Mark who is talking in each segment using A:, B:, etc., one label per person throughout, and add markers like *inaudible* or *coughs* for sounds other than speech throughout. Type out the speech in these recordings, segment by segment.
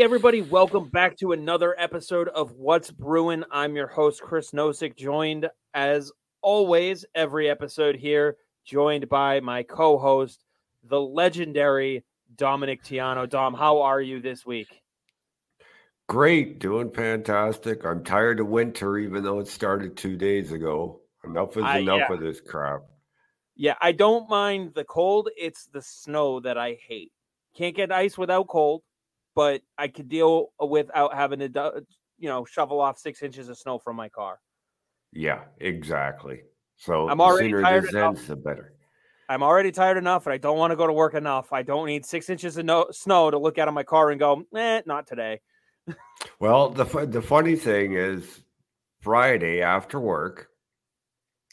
A: Hey, everybody, welcome back to another episode of What's Bruin. I'm your host, Chris Nosek, joined as always every episode here, joined by my co host, the legendary Dominic Tiano. Dom, how are you this week?
B: Great, doing fantastic. I'm tired of winter, even though it started two days ago. Enough is enough yeah. of this crap.
A: Yeah, I don't mind the cold. It's the snow that I hate. Can't get ice without cold but I could deal without having to, you know, shovel off six inches of snow from my car.
B: Yeah, exactly. So I'm already tired this ends, the better.
A: I'm already tired enough, and I don't want to go to work enough. I don't need six inches of no- snow to look out of my car and go, eh, not today. *laughs*
B: well, the the funny thing is, Friday after work,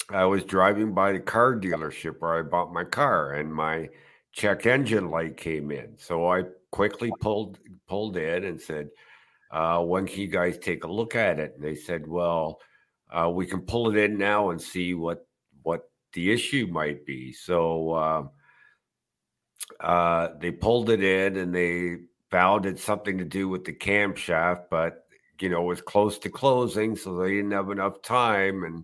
B: I was driving by the car dealership where I bought my car, and my check engine light came in. So I quickly pulled pulled in and said, uh, "When can you guys take a look at it?" And they said, "Well, uh, we can pull it in now and see what what the issue might be." So uh, uh, they pulled it in and they found it something to do with the camshaft, but you know it was close to closing, so they didn't have enough time, and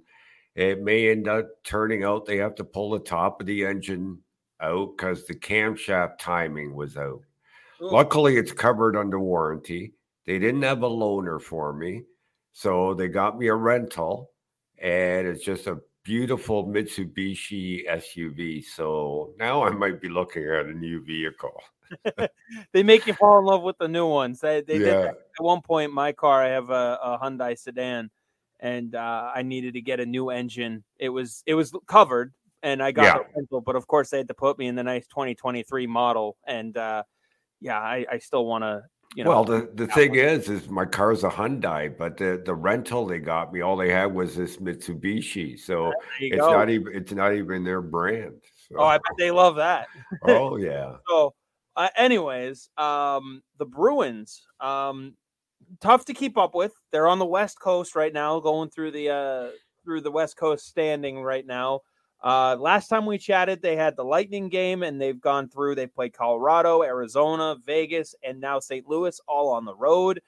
B: it may end up turning out they have to pull the top of the engine out because the camshaft timing was out. Luckily, it's covered under warranty. They didn't have a loaner for me, so they got me a rental, and it's just a beautiful Mitsubishi SUV. So now I might be looking at a new vehicle. *laughs*
A: they make you fall in love with the new ones. They, they yeah. did at one point. My car, I have a, a Hyundai sedan, and uh, I needed to get a new engine. It was it was covered, and I got yeah. a rental, but of course they had to put me in the nice 2023 model, and uh, yeah, I, I still want to. You know,
B: well, the, the thing is, is my car's a Hyundai, but the, the rental they got me, all they had was this Mitsubishi, so it's go. not even it's not even their brand. So.
A: Oh, I bet they love that. *laughs*
B: oh yeah.
A: so, uh, anyways, um, the Bruins, um, tough to keep up with. They're on the West Coast right now, going through the uh, through the West Coast standing right now. Uh, last time we chatted, they had the Lightning game, and they've gone through. They played Colorado, Arizona, Vegas, and now St. Louis, all on the road.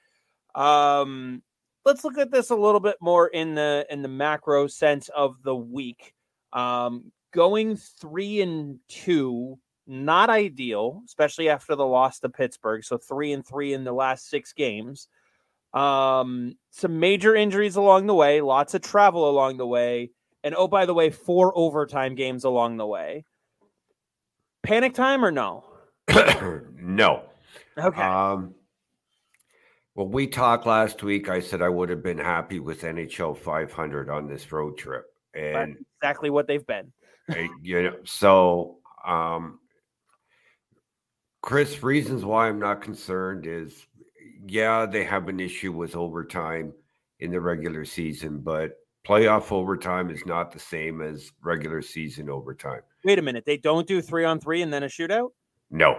A: Um, let's look at this a little bit more in the in the macro sense of the week. Um, going three and two, not ideal, especially after the loss to Pittsburgh. So three and three in the last six games. Um, some major injuries along the way, lots of travel along the way and oh, by the way, four overtime games along the way. Panic time or no? *coughs*
B: no.
A: Okay. Um,
B: well, we talked last week. I said I would have been happy with NHL 500 on this road trip, and
A: That's exactly what they've been. *laughs*
B: you know, so um, Chris, reasons why I'm not concerned is, yeah, they have an issue with overtime in the regular season, but playoff overtime is not the same as regular season overtime.
A: Wait a minute. They don't do three on three and then a shootout?
B: No.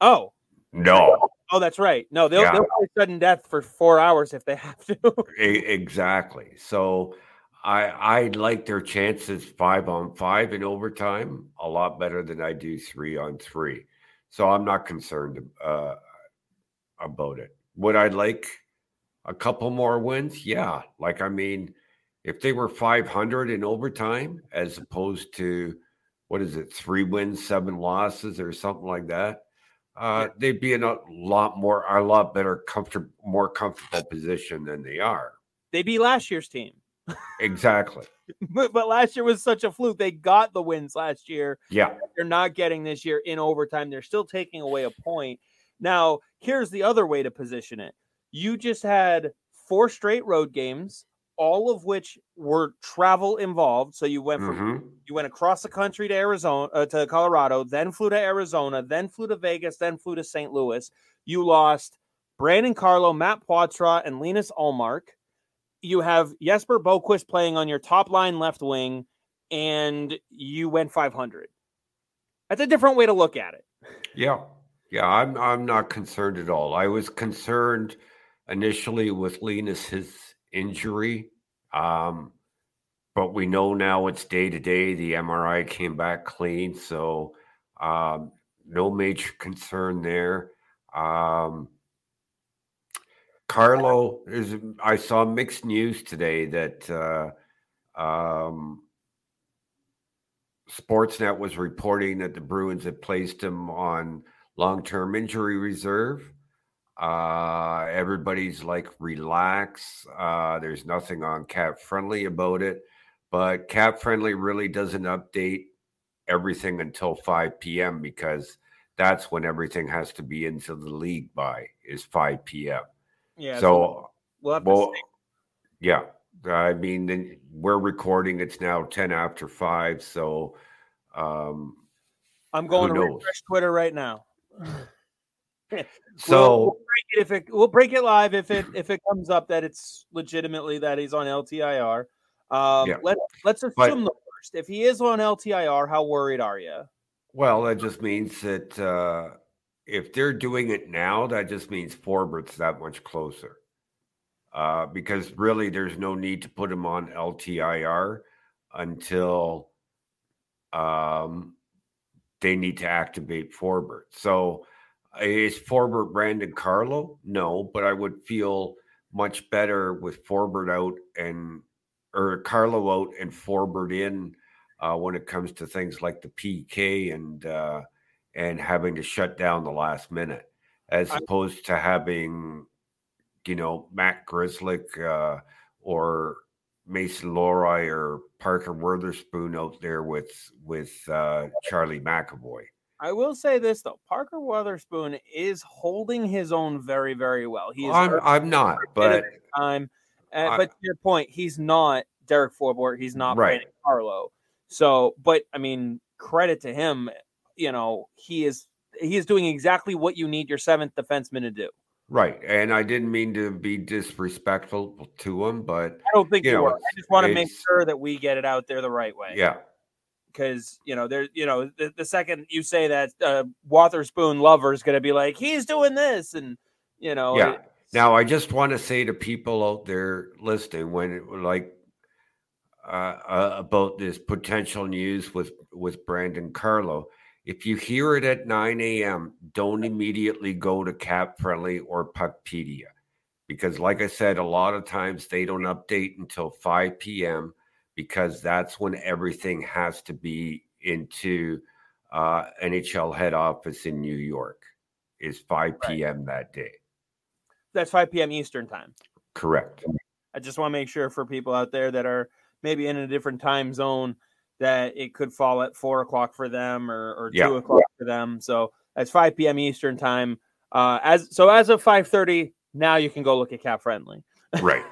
A: Oh.
B: No.
A: Oh, that's right. No, they'll, yeah. they'll play sudden death for four hours if they have to. *laughs*
B: exactly. So I I like their chances five on five in overtime a lot better than I do three on three. So I'm not concerned uh, about it. Would I like a couple more wins? Yeah. Like I mean – if they were 500 in overtime as opposed to what is it three wins seven losses or something like that uh, they'd be in a lot more a lot better comfortable more comfortable position than they are.
A: They'd be last year's team.
B: Exactly. *laughs*
A: But, but last year was such a fluke. They got the wins last year.
B: Yeah.
A: They're not getting this year in overtime. They're still taking away a point. Now here's the other way to position it. You just had four straight road games all of which were travel involved. So you went from mm-hmm. you went across the country to Arizona uh, to Colorado, then flew to Arizona, then flew to Vegas, then flew to St. Louis. You lost Brandon Carlo, Matt Poitras, and Linus Ullmark. You have Jesper Boqvist playing on your top line left wing, and you went 500. That's a different way to look at it.
B: Yeah, yeah, I'm I'm not concerned at all. I was concerned initially with Linus his injury. Um, but we know now it's day to day. The MRI came back clean, so um, no major concern there. Um, Carlo is. I saw mixed news today that uh, um, Sportsnet was reporting that the Bruins had placed him on long-term injury reserve. Uh, everybody's like, relax. Uh, there's nothing on Cap Friendly about it, but Cap Friendly really doesn't update everything until 5 p.m. because that's when everything has to be into the league by is 5 p.m.
A: Yeah.
B: So,
A: we'll,
B: well yeah. I mean, we're recording. It's now 10 after 5. So, um,
A: I'm going to refresh Twitter right now. *laughs*
B: so we'll,
A: we'll, break it if it we'll break it live if it if it comes up that it's legitimately that he's on LTIR. Um, yeah. let let's assume but, the worst. If he is on LTIR, how worried are you?
B: Well, that just means that uh, if they're doing it now, that just means Forbort's that much closer. Uh, because really, there's no need to put him on LTIR until um, they need to activate Forbort. So is Forbort Brandon Carlo? No, but I would feel much better with Forbort out and or Carlo out and Forbort in uh, when it comes to things like the PK and uh, and having to shut down the last minute, as opposed to having you know Matt Grzelcyk uh, or Mason Lohrei or Parker Wotherspoon out there with with uh, Charlie McAvoy.
A: I will say this though, Parker Wotherspoon is holding his own very, very well. He's
B: I'm, I'm not, but
A: time. Uh, I, but to your point, he's not Derek Forbort. He's not right. Brandon Carlo. So, but I mean, credit to him. You know, he is he is doing exactly what you need your seventh defenseman to do.
B: Right, and I didn't mean to be disrespectful to him, but
A: I don't think you, you know, were. I just want to make sure that we get it out there the right way.
B: Yeah,
A: because you know there, you know, the, the second you say that uh, Wotherspoon lover is going to be like he's doing this, and you know,
B: yeah. Now I just want to say to people out there listening, when it, like uh, uh, about this potential news with with Brandon Carlo if you hear it at 9 a.m., don't immediately go to Cap Friendly or Puckpedia. Because, like I said, a lot of times they don't update until 5 p.m. because that's when everything has to be into uh, NHL head office in New York, is 5 p.m. Right. that day.
A: That's 5 p.m. Eastern time.
B: Correct.
A: I just want to make sure for people out there that are maybe in a different time zone that it could fall at four o'clock for them or, or yeah. two o'clock for them. So that's 5 p.m. Eastern time. Uh, as so as of 5:30, now you can go look at Cap Friendly.
B: Right.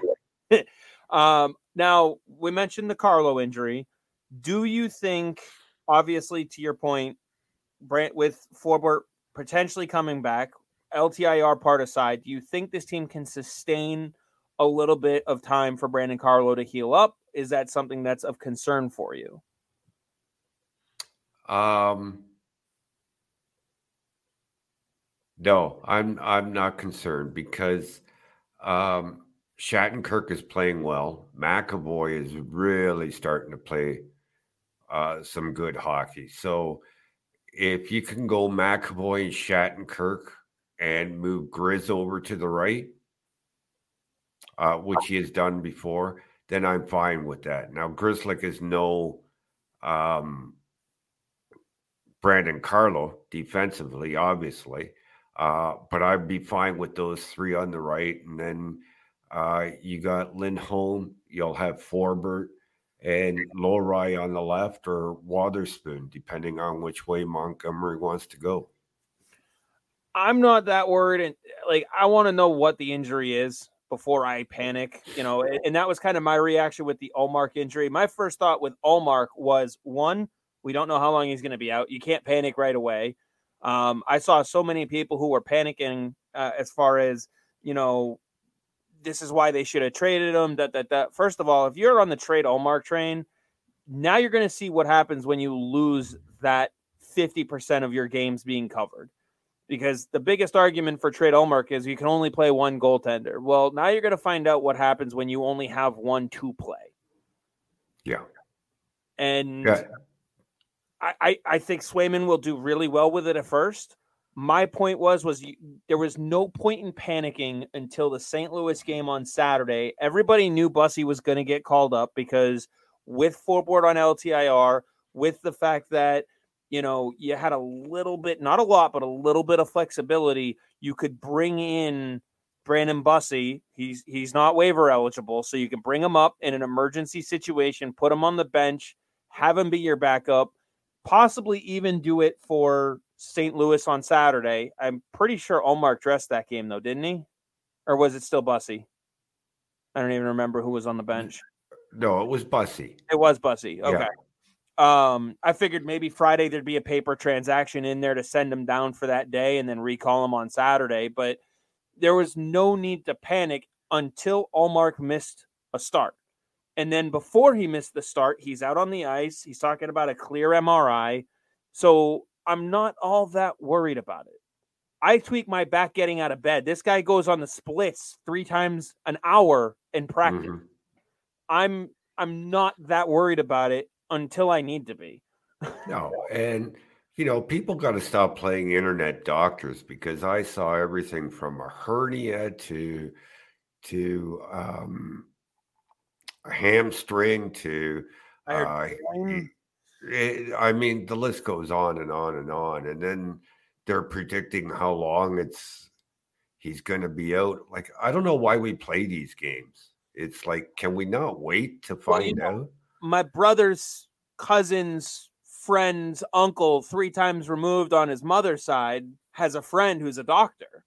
B: *laughs*
A: um, now we mentioned the Carlo injury. Do you think, obviously, to your point, Brant with Forbort potentially coming back, LTIR part aside, do you think this team can sustain a little bit of time for Brandon Carlo to heal up? Is that something that's of concern for you?
B: Um, no, I'm I'm not concerned because um, Shattenkirk is playing well. McAvoy is really starting to play uh, some good hockey. So if you can go McAvoy and Shattenkirk and move Grizz over to the right, uh, which he has done before, then I'm fine with that. Now Grzelcyk is no um, Brandon Carlo defensively, obviously. Uh, but I'd be fine with those three on the right. And then uh, you got Lindholm, you'll have Forbort and Lohrei on the left or Wotherspoon, depending on which way Montgomery wants to go.
A: I'm not that worried. And like, I want to know what the injury is before I panic, you know, and that was kind of my reaction with the Ullmark injury. My first thought with Ullmark was one, we don't know how long he's going to be out. You can't panic right away. Um, I saw so many people who were panicking uh, as far as you know. This is why they should have traded him. That that that. First of all, if you're on the trade Ullmark train, now you're going to see what happens when you lose that 50% of your games being covered. Because the biggest argument for trade Ullmark is you can only play one goaltender. Well, now you're going to find out what happens when you only have one to play.
B: Yeah.
A: And yeah. I, I, think Swayman will do really well with it at first. My point was was you, there was no point in panicking until the St. Louis game on Saturday. Everybody knew Bussi was going to get called up because with Forbort on LTIR, with the fact that you know you had a little bit, not a lot, but a little bit of flexibility, you could bring in Brandon Bussi. He's he's not waiver eligible, so you can bring him up in an emergency situation, put him on the bench, have him be your backup, possibly even do it for St. Louis on Saturday. I'm pretty sure Ullmark dressed that game though, didn't he? Or was it still Bussi? I don't even remember who was on the bench.
B: No, it was Bussi.
A: It was Bussi. Okay. Yeah. Um, I figured maybe Friday there'd be a paper transaction in there to send him down for that day and then recall him on Saturday, but there was no need to panic until Ullmark missed a start. And then before he missed the start, he's out on the ice. He's talking about a clear MRI. So I'm not all that worried about it. I tweak my back getting out of bed. This guy goes on the splits three times an hour in practice. Mm-hmm. I'm I'm not that worried about it until I need to be.
B: no, *laughs* and you know, people got to stop playing internet doctors because I saw everything from a hernia to to um, a hamstring to uh, it, I mean, the list goes on and on and on. And then they're predicting how long it's he's going to be out. Like, I don't know why we play these games. It's like, can we not wait to find well, you know, out?
A: My brother's cousin's friend's uncle, three times removed on his mother's side, has a friend who's a doctor.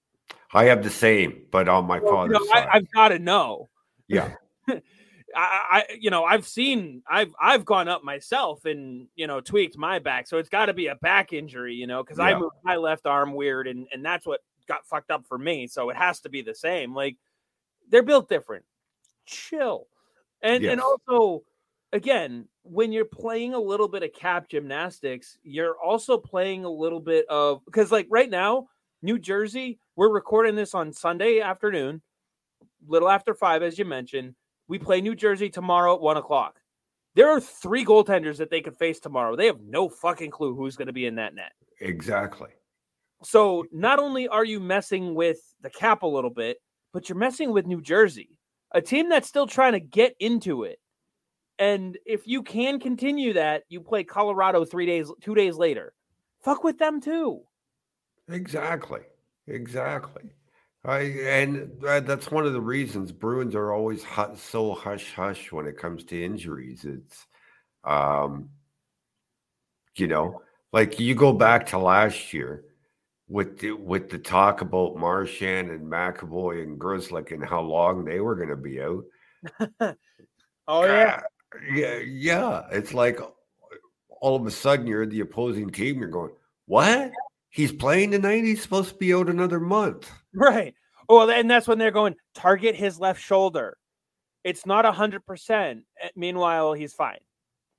B: I have the same, but on my well, father's
A: you know,
B: side.
A: I, I've got to know.
B: Yeah. *laughs*
A: I, I, you know, I've seen, I've, I've gone up myself and you know tweaked my back, so it's got to be a back injury, you know, because yeah. I moved my left arm weird, and and that's what got fucked up for me. So it has to be the same. Like they're built different. Chill, and yes. and also, again, when you're playing a little bit of cap gymnastics, you're also playing a little bit of because like right now, New Jersey, we're recording this on Sunday afternoon, little after five, as you mentioned we play New Jersey tomorrow at one o'clock. There are three goaltenders that they could face tomorrow. They have no fucking clue who's going to be in that net.
B: Exactly.
A: So not only are you messing with the cap a little bit, but you're messing with New Jersey, a team that's still trying to get into it. And if you can continue that, you play Colorado three days, two days later. Fuck with them too.
B: Exactly. Exactly. I and that's one of the reasons Bruins are always hot, so hush hush when it comes to injuries. It's, um, you know, like you go back to last year with the, with the talk about Marchand and McAvoy and Grzelcyk and how long they were going to be out. *laughs*
A: oh yeah,
B: yeah, yeah. It's like all of a sudden you're the opposing team. You're going, what? He's playing tonight. He's supposed to be out another month. *laughs*
A: Right. Oh, and that's when they're going target his left shoulder. It's not a hundred percent. Eh, meanwhile, he's fine.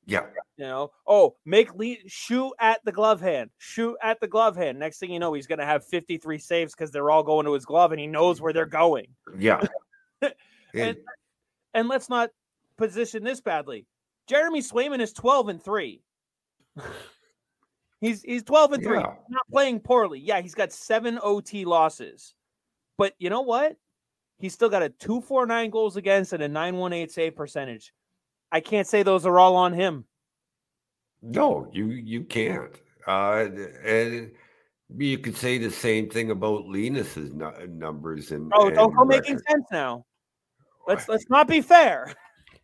B: Yeah.
A: You know. Oh, make lead shoot at the glove hand. Shoot at the glove hand. Next thing you know, he's going to have fifty three saves because they're all going to his glove, and he knows where they're going.
B: Yeah. *laughs*
A: and, and let's not position this badly. Jeremy Swayman is twelve and three. *laughs* He's he's 12 and 3. Yeah. Not playing poorly. Yeah, he's got 7 OT losses. But you know what? He's still got a 249 goals against and a 918 save percentage. I can't say those are all on him.
B: No, you you can't. Uh, and you could say the same thing about Linus's numbers and
A: oh, don't go making sense now. Let's let's not be fair.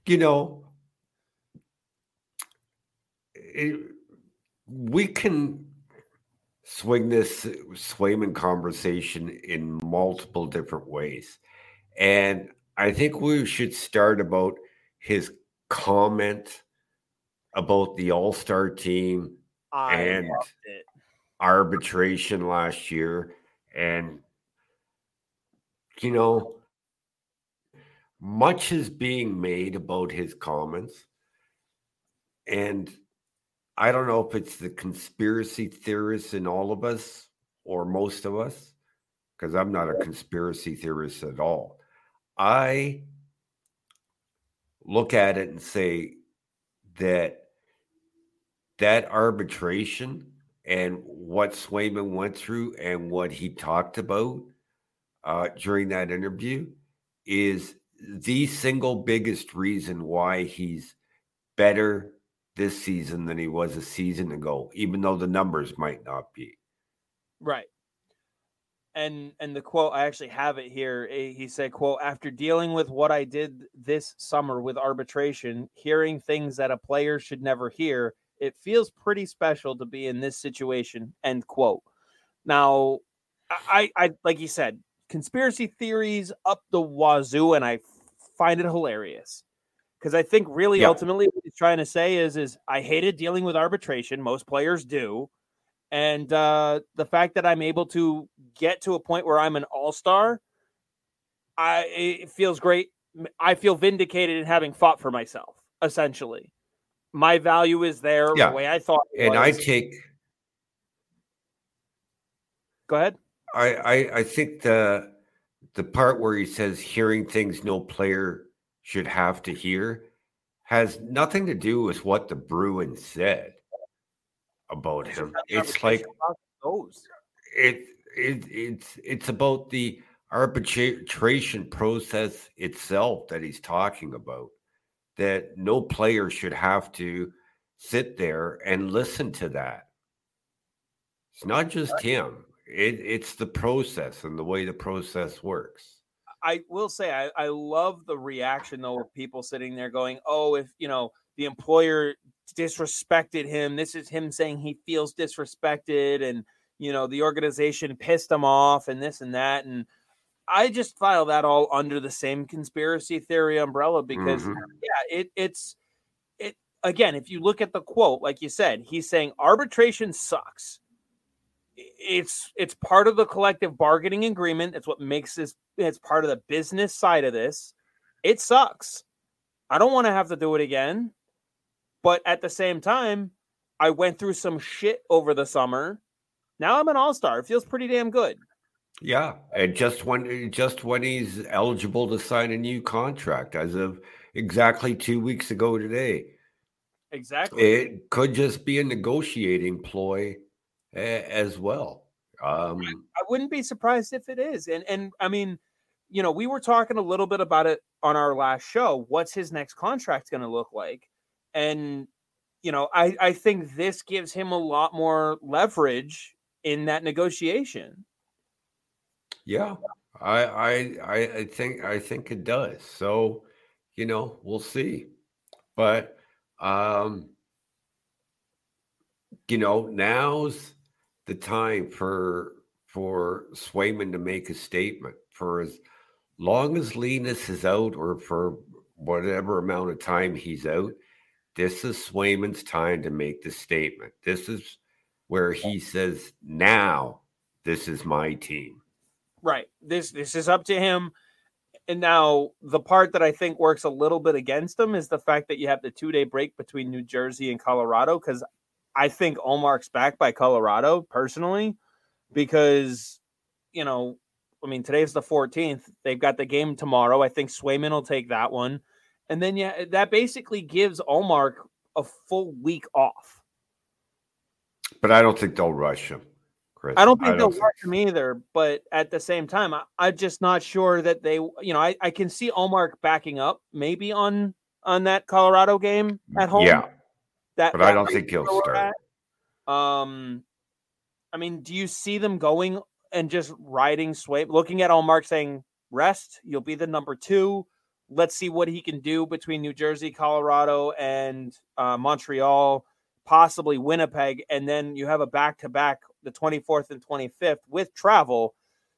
B: You know, it, we can swing this Swayman conversation in multiple different ways. And I think we should start about his comment about the All Star team
A: I
B: and arbitration last year. And, you know, much is being made about his comments. And I don't know if it's the conspiracy theorists in all of us or most of us, because I'm not a conspiracy theorist at all. I look at it and say that that arbitration and what Swayman went through and what he talked about uh, during that interview is the single biggest reason why he's better this season than he was a season ago, even though the numbers might not be.
A: Right. And and the quote I actually have it here. He said, "quote After dealing with what I did this summer with arbitration, hearing things that a player should never hear, it feels pretty special to be in this situation." End quote. Now, I I like you said, conspiracy theories up the wazoo, and I find it hilarious because I think really yeah. ultimately what he's trying to say is is I hated dealing with arbitration. Most players do, and uh, the fact that I'm able to get to a point where I'm an all star, I it feels great. I feel vindicated in having fought for myself. Essentially, my value is there. Yeah. The way I thought,
B: and. I take.
A: Go ahead.
B: I, I I think the the part where he says hearing things no player should have to hear has nothing to do with what the Bruins said about him. It's like it, it it's it's about the arbitration process itself that he's talking about. That no player should have to sit there and listen to that. It's not just him. It, it's the process and the way the process works.
A: I will say I, I love the reaction though of people sitting there going, "Oh, if you know the employer disrespected him, this is him saying he feels disrespected, and you know the organization pissed him off, and this and that." And I just file that all under the same conspiracy theory umbrella because mm-hmm. yeah, it it's it again. If you look at the quote, like you said, he's saying arbitration sucks it's it's part of the collective bargaining agreement. It's what makes this it's part of the business side of this. It sucks. I don't want to have to do it again. But at the same time, I went through some shit over the summer. Now I'm an all-star. It feels pretty damn good.
B: Yeah, and just when just when he's eligible to sign a new contract as of exactly 2 weeks ago today.
A: Exactly.
B: It could just be a negotiating ploy as well. Um,
A: I wouldn't be surprised if it is. And and I mean, you know, we were talking a little bit about it on our last show. What's his next contract going to look like? And you know, I I think this gives him a lot more leverage in that negotiation.
B: Yeah, I I I think I think it does. So, you know, we'll see. But um you know, now's the time for for Swayman to make a statement for as long as Linus is out or for whatever amount of time he's out. This is Swayman's time to make the statement. This is where he says, "Now, this is my team."
A: Right. This this is up to him. And now the part that I think works a little bit against him is the fact that you have the two day break between New Jersey and Colorado because I think Ullmark's back by Colorado personally, because you know, I mean, today's the 14th. They've got the game tomorrow. I think Swayman will take that one, and then yeah, that basically gives Ullmark a full week off.
B: But I don't think they'll rush him.
A: Chris. I don't think I don't they'll think... rush him either. But at the same time, I, am just not sure that they. You know, I, I can see Ullmark backing up maybe on on that Colorado game at home.
B: Yeah. That, but that I don't think he'll start.
A: Um, I mean, do you see them going and just riding Sway, looking at Ullmark saying, "Rest, you'll be the number two. Let's see what he can do between New Jersey, Colorado, and uh, Montreal, possibly Winnipeg, and then you have a back to back the 24th and 25th with travel."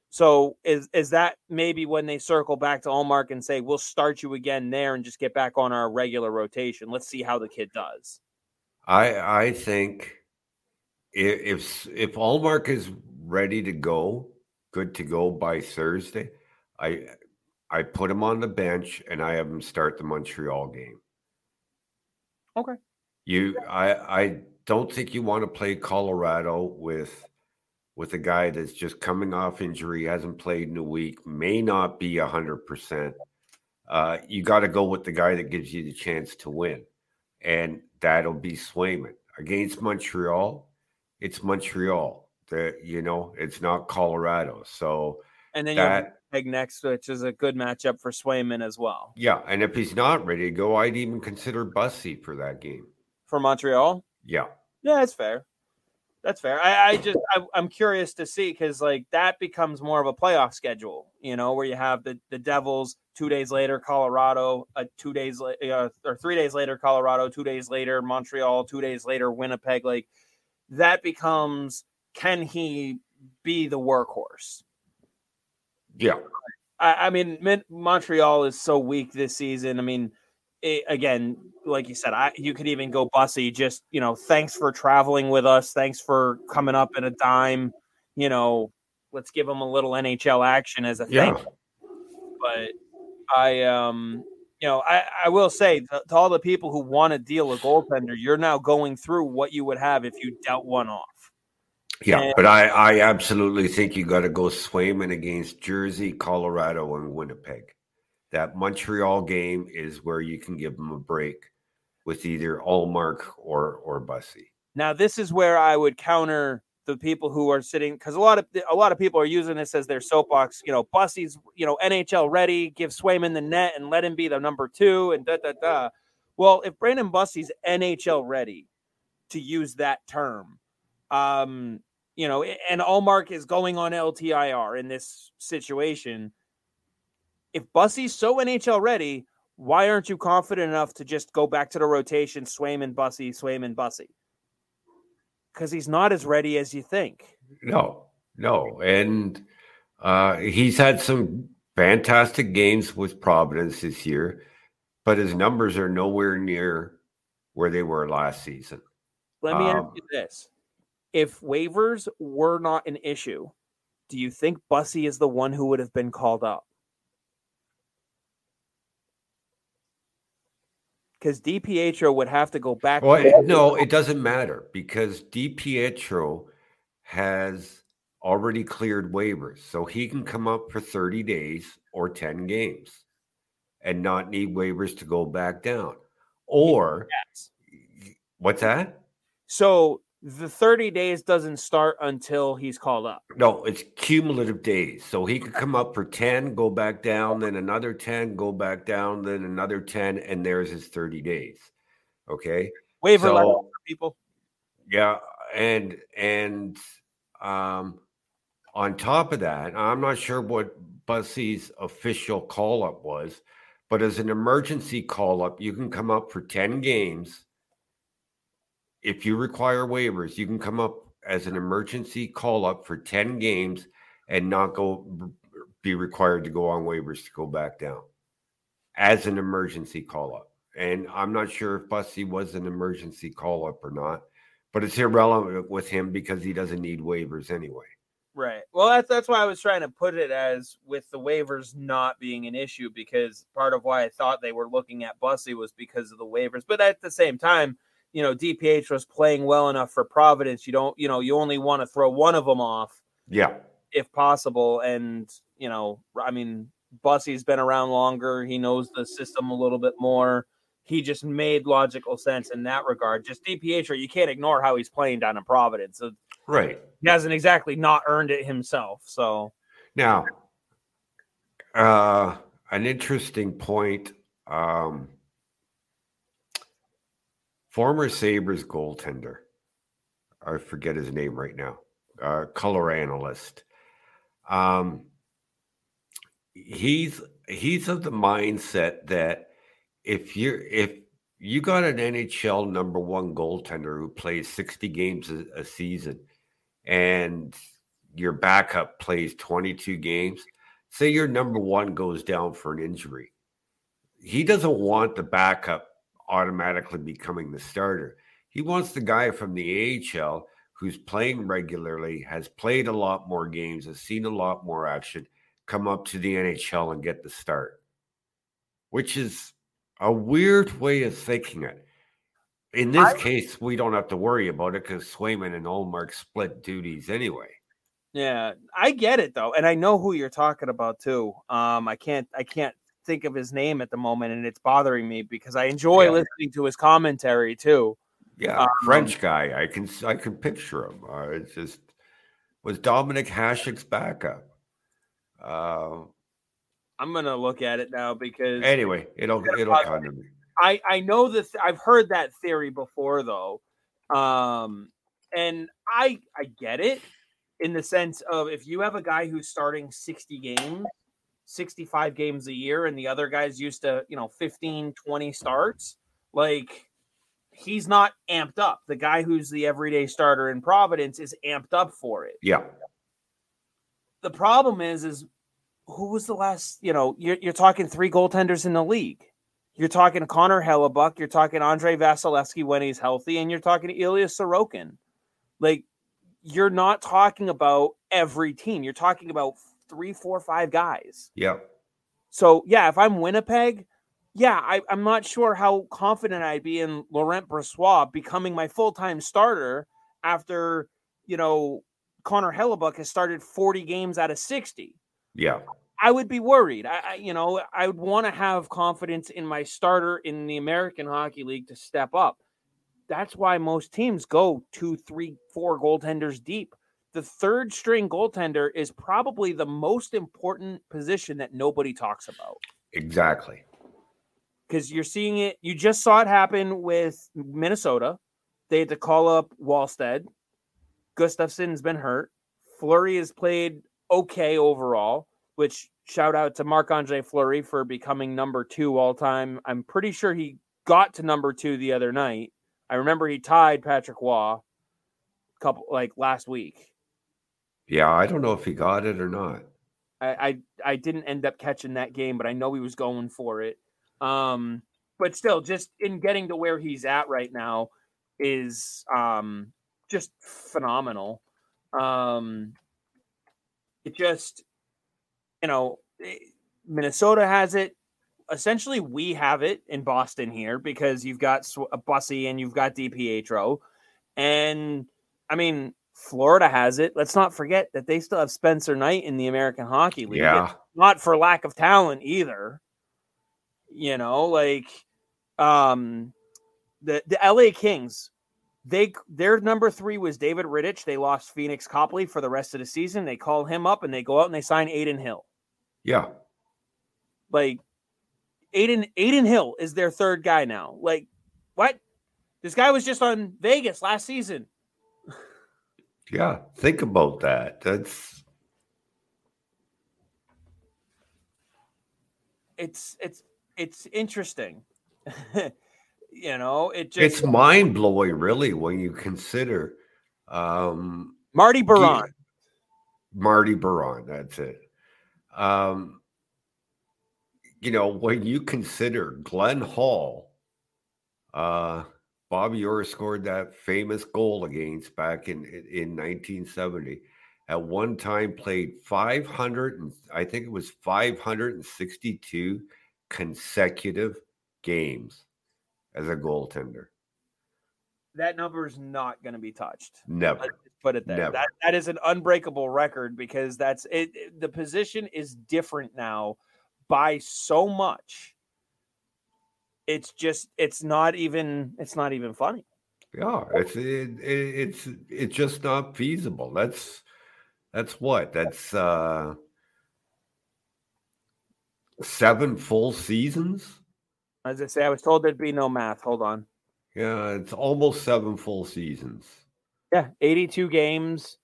A: So is is that maybe when they circle back to Ullmark and say we'll start you again there and just get back on our regular rotation? Let's see how the kid does.
B: I I think if if Ullmark is ready to go, good to go by Thursday, I I put him on the bench and I have him start the Montreal game.
A: Okay.
B: You I I don't think you want to play Colorado with with a guy that's just coming off injury, hasn't played in a week, may not be a hundred percent. Uh, you got to go with the guy that gives you the chance to win and that'll be Swayman against Montreal. it's Montreal. That you know, it's not Colorado. So
A: And then
B: that
A: you have next, which is a good matchup for Swayman as well
B: yeah, and if he's not ready to go, I'd even consider Bussi for that game.
A: for Montreal.
B: Yeah.
A: Yeah, that's fair. That's fair. I, I just I, I'm curious to see because like that becomes more of a playoff schedule, you know, where you have the the Devils two days later, Colorado, uh, two days later, uh, or three days later, Colorado, two days later, Montreal, two days later, Winnipeg. Like that becomes can he be the workhorse?
B: Yeah.
A: I, I mean, Montreal is so weak this season. I mean, it, again, like you said, I you could even go Bussi. Just you know, thanks for traveling with us. Thanks for coming up in a dime. You know, let's give them a little NHL action as a
B: Yeah.
A: thank. But I, um, you know, I I will say to, to all the people who want to deal a goaltender, you're now going through what you would have if you dealt one off.
B: Yeah,
A: And-
B: but I, I absolutely think you got to go Swayman against Jersey, Colorado, and Winnipeg. That Montreal game is where you can give them a break with either Ullmark or or Bussi.
A: Now, this is where I would counter the people who are sitting because a lot of a lot of people are using this as their soapbox. You know, Bussi's you know NHL ready, give Swayman the net and let him be the number two, and da da da. Well, if Brandon Bussi's NHL ready, to use that term, um, you know, and Ullmark is going on LTIR in this situation. If Bussi's so NHL ready, why aren't you confident enough to just go back to the rotation, Swayman, Bussi, Swayman, Bussi? Because he's not as ready as you think.
B: No, no, and uh, he's had some fantastic games with Providence this year, but his numbers are nowhere near where they were last season.
A: Let me ask
B: Um,
A: you this: If waivers were not an issue, do you think Bussi is the one who would have been called up? Because DiPietro would have to go back.
B: Well,
A: to-
B: no, it doesn't matter because DiPietro has already cleared waivers, so he can come up for 30 days or 10 games and not need waivers to go back down. Or
A: Yes.
B: what's that?
A: So the 30 days doesn't start until he's called up.
B: No, it's cumulative days. So he could come up for 10, go back down, then another 10, go back down, then another 10, and there's his 30 days. Okay.
A: Waiver
B: So-
A: for people.
B: Yeah, and and um on top of that, I'm not sure what Bussi's official call up was, but as an emergency call up, you can come up for 10 games. If you require waivers, you can come up as an emergency call up for 10 games and not go be required to go on waivers to go back down as an emergency call up. And I'm not sure if Bussi was an emergency call up or not but it's irrelevant with him because he doesn't need waivers anyway.
A: Right. Well, that's that's why I was trying to put it as with the waivers not being an issue because part of why I thought they were looking at Bussi was because of the waivers. But at the same time, you know, DPH was playing well enough for Providence. You don't, you know, you only want to throw one of them off
B: Yeah,
A: if possible. And you know, I mean, Bussi's been around longer. He knows the system a little bit more. He just made logical sense in that regard. Just DPH, you can't ignore how he's playing down in Providence.
B: Right.
A: he hasn't exactly not earned it himself. So
B: Now, uh, an interesting point. Um, former Sabres goaltender, I forget his name right now, uh, color analyst. Um, he's he's of the mindset that if you're if you got an NHL number one goaltender who plays 60 games a, a season and your backup plays 22 games, say your number one goes down for an injury. He doesn't want the backup automatically becoming the starter. He wants the guy from the AHL who's playing regularly, has played a lot more games, has seen a lot more action, come up to the NHL and get the start, which is a weird way of thinking it. In this
A: I-
B: case, we don't have to worry about it because Swayman and Ullmark split duties anyway.
A: yeah, I get it though, and I know who you're talking about too. Um, I can't I can't think of his name at the moment, and it's bothering me because I enjoy
B: Yeah.
A: listening to his commentary too.
B: Yeah, um, French guy. I can I can picture him. Uh, it's just was Dominik Hasek's backup. Uh,
A: I'm gonna look at it now because
B: anyway, it'll it'll come to me.
A: I I know this. I've heard that theory before though, um, and I I get it in the sense of if you have a guy who's starting 60 games 65 games a year and the other guy's used to you know 15 20 starts like he's not amped up. The guy who's the everyday starter in providence is amped up for it.
B: Yeah.
A: The problem is is who was the last you know you're, you're talking three goaltenders in the league. You're talking connor Hellebuyck, you're talking andrei vasilevskiy when he's healthy and you're talking ilya sorokin. Like you're not talking about every team. You're talking about three, four, five guys.
B: Yeah.
A: So yeah, if I'm Winnipeg, yeah, I, am not sure how confident I'd be in Laurent Brossoit becoming my full time starter after you know Connor Hellebuyck has started 40 games out of 60.
B: Yeah.
A: I would be worried. I, I you know, I would want to have confidence in my starter in the American Hockey League to step up that's why most teams go two, three, four goaltenders deep. The third string goaltender is probably the most important position that nobody talks about.
B: Exactly.
A: Because you're seeing it, you just saw it happen with Minnesota. They had to call up Wallstedt. Gustavsson's been hurt. Fleury has played okay overall, which shout out to Marc Andre Fleury for becoming number two all time. I'm pretty sure he got to number two the other night. I remember he tied Patrick a couple like last week.
B: Yeah, I don't know if he got it or not.
A: I, I I didn't end up catching that game, but I know he was going for it. Um, but still, just in getting to where he's at right now is um just phenomenal. Um, it just you know eh, Minnesota has it essentially we have it in Boston here because you've got a uh, Bussi and you've got DiPietro, and I mean Florida has it. Let's not forget that they still have Spencer Knight in the American Hockey League.
B: Yeah,
A: not for lack of talent either. You know, like um, the the LA Kings. They their number three was David Rittich. They lost Pheonix Copley for the rest of the season. They call him up and they go out and they sign Adin Hill.
B: Yeah,
A: like Adin Adin Hill is their third guy now. Like, what? This guy was just on Vegas last season.
B: Yeah, think about that. That's
A: it's it's it's interesting. *laughs* you know, it just
B: it's mind blowing, really, when you consider um
A: Marty Biron.
B: Marty Biron, that's it. Um you know, when you consider Glenn Hall, uh, Bobby Orr scored that famous goal against back in in 1970. At one time, played 500 and I think it was 562 consecutive games as a goaltender.
A: That number is not going to be touched.
B: Never.
A: put it there. Never. That that is an unbreakable record because that's it. The position is different now by so much it's just it's not even it's not even funny.
B: Yeah it's it, it's it's just not feasible. That's that's what? That's uh seven full seasons?
A: As i say i was told there'd be no math. Hold on.
B: Yeah it's almost seven full seasons.
A: Yeah 82 games.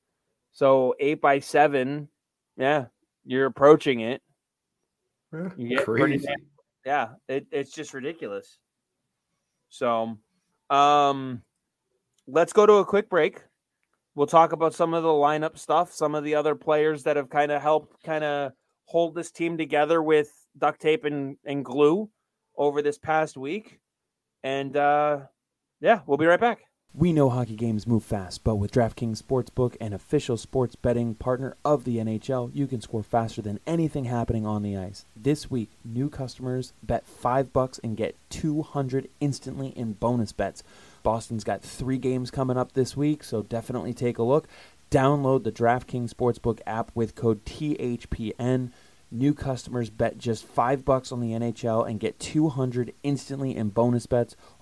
A: So eight by seven. Yeah you're approaching it.
B: Crazy.
A: Yeah, it, it's just ridiculous. So, um, let's go to a quick break. We'll talk about some of the lineup stuff, some of the other players that have kind of helped kind of hold this team together with duct tape and, and glue over this past week. And uh, yeah, we'll be right back.
C: We know hockey games move fast, but with DraftKings Sportsbook, an official sports betting partner of the NHL, you can score faster than anything happening on the ice. This week, new customers bet 5 bucks and get 200 instantly in bonus bets. Boston's got 3 games coming up this week, so definitely take a look. Download the DraftKings Sportsbook app with code THPN. New customers bet just 5 bucks on the NHL and get 200 instantly in bonus bets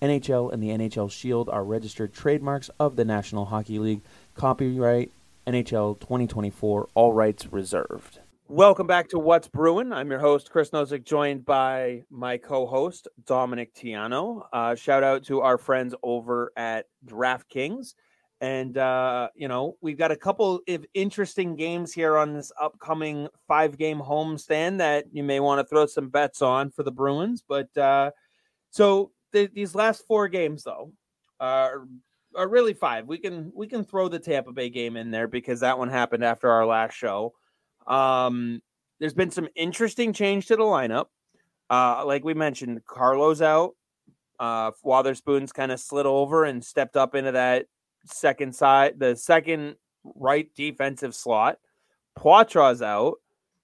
C: NHL and the NHL Shield are registered trademarks of the National Hockey League. Copyright NHL 2024, all rights reserved.
A: Welcome back to What's Bruin. I'm your host, Chris Nosek, joined by my co host, Dominic Tiano. Uh, shout out to our friends over at DraftKings. And, uh, you know, we've got a couple of interesting games here on this upcoming five game homestand that you may want to throw some bets on for the Bruins. But uh, so th- these last four games, though, are are really five. We can we can throw the Tampa Bay game in there because that one happened after our last show. Um, there's been some interesting change to the lineup. Uh, like we mentioned, Carlo's out. Uh, Wotherspoon's kind of slid over and stepped up into that second side, the second right defensive slot. Poitras's out.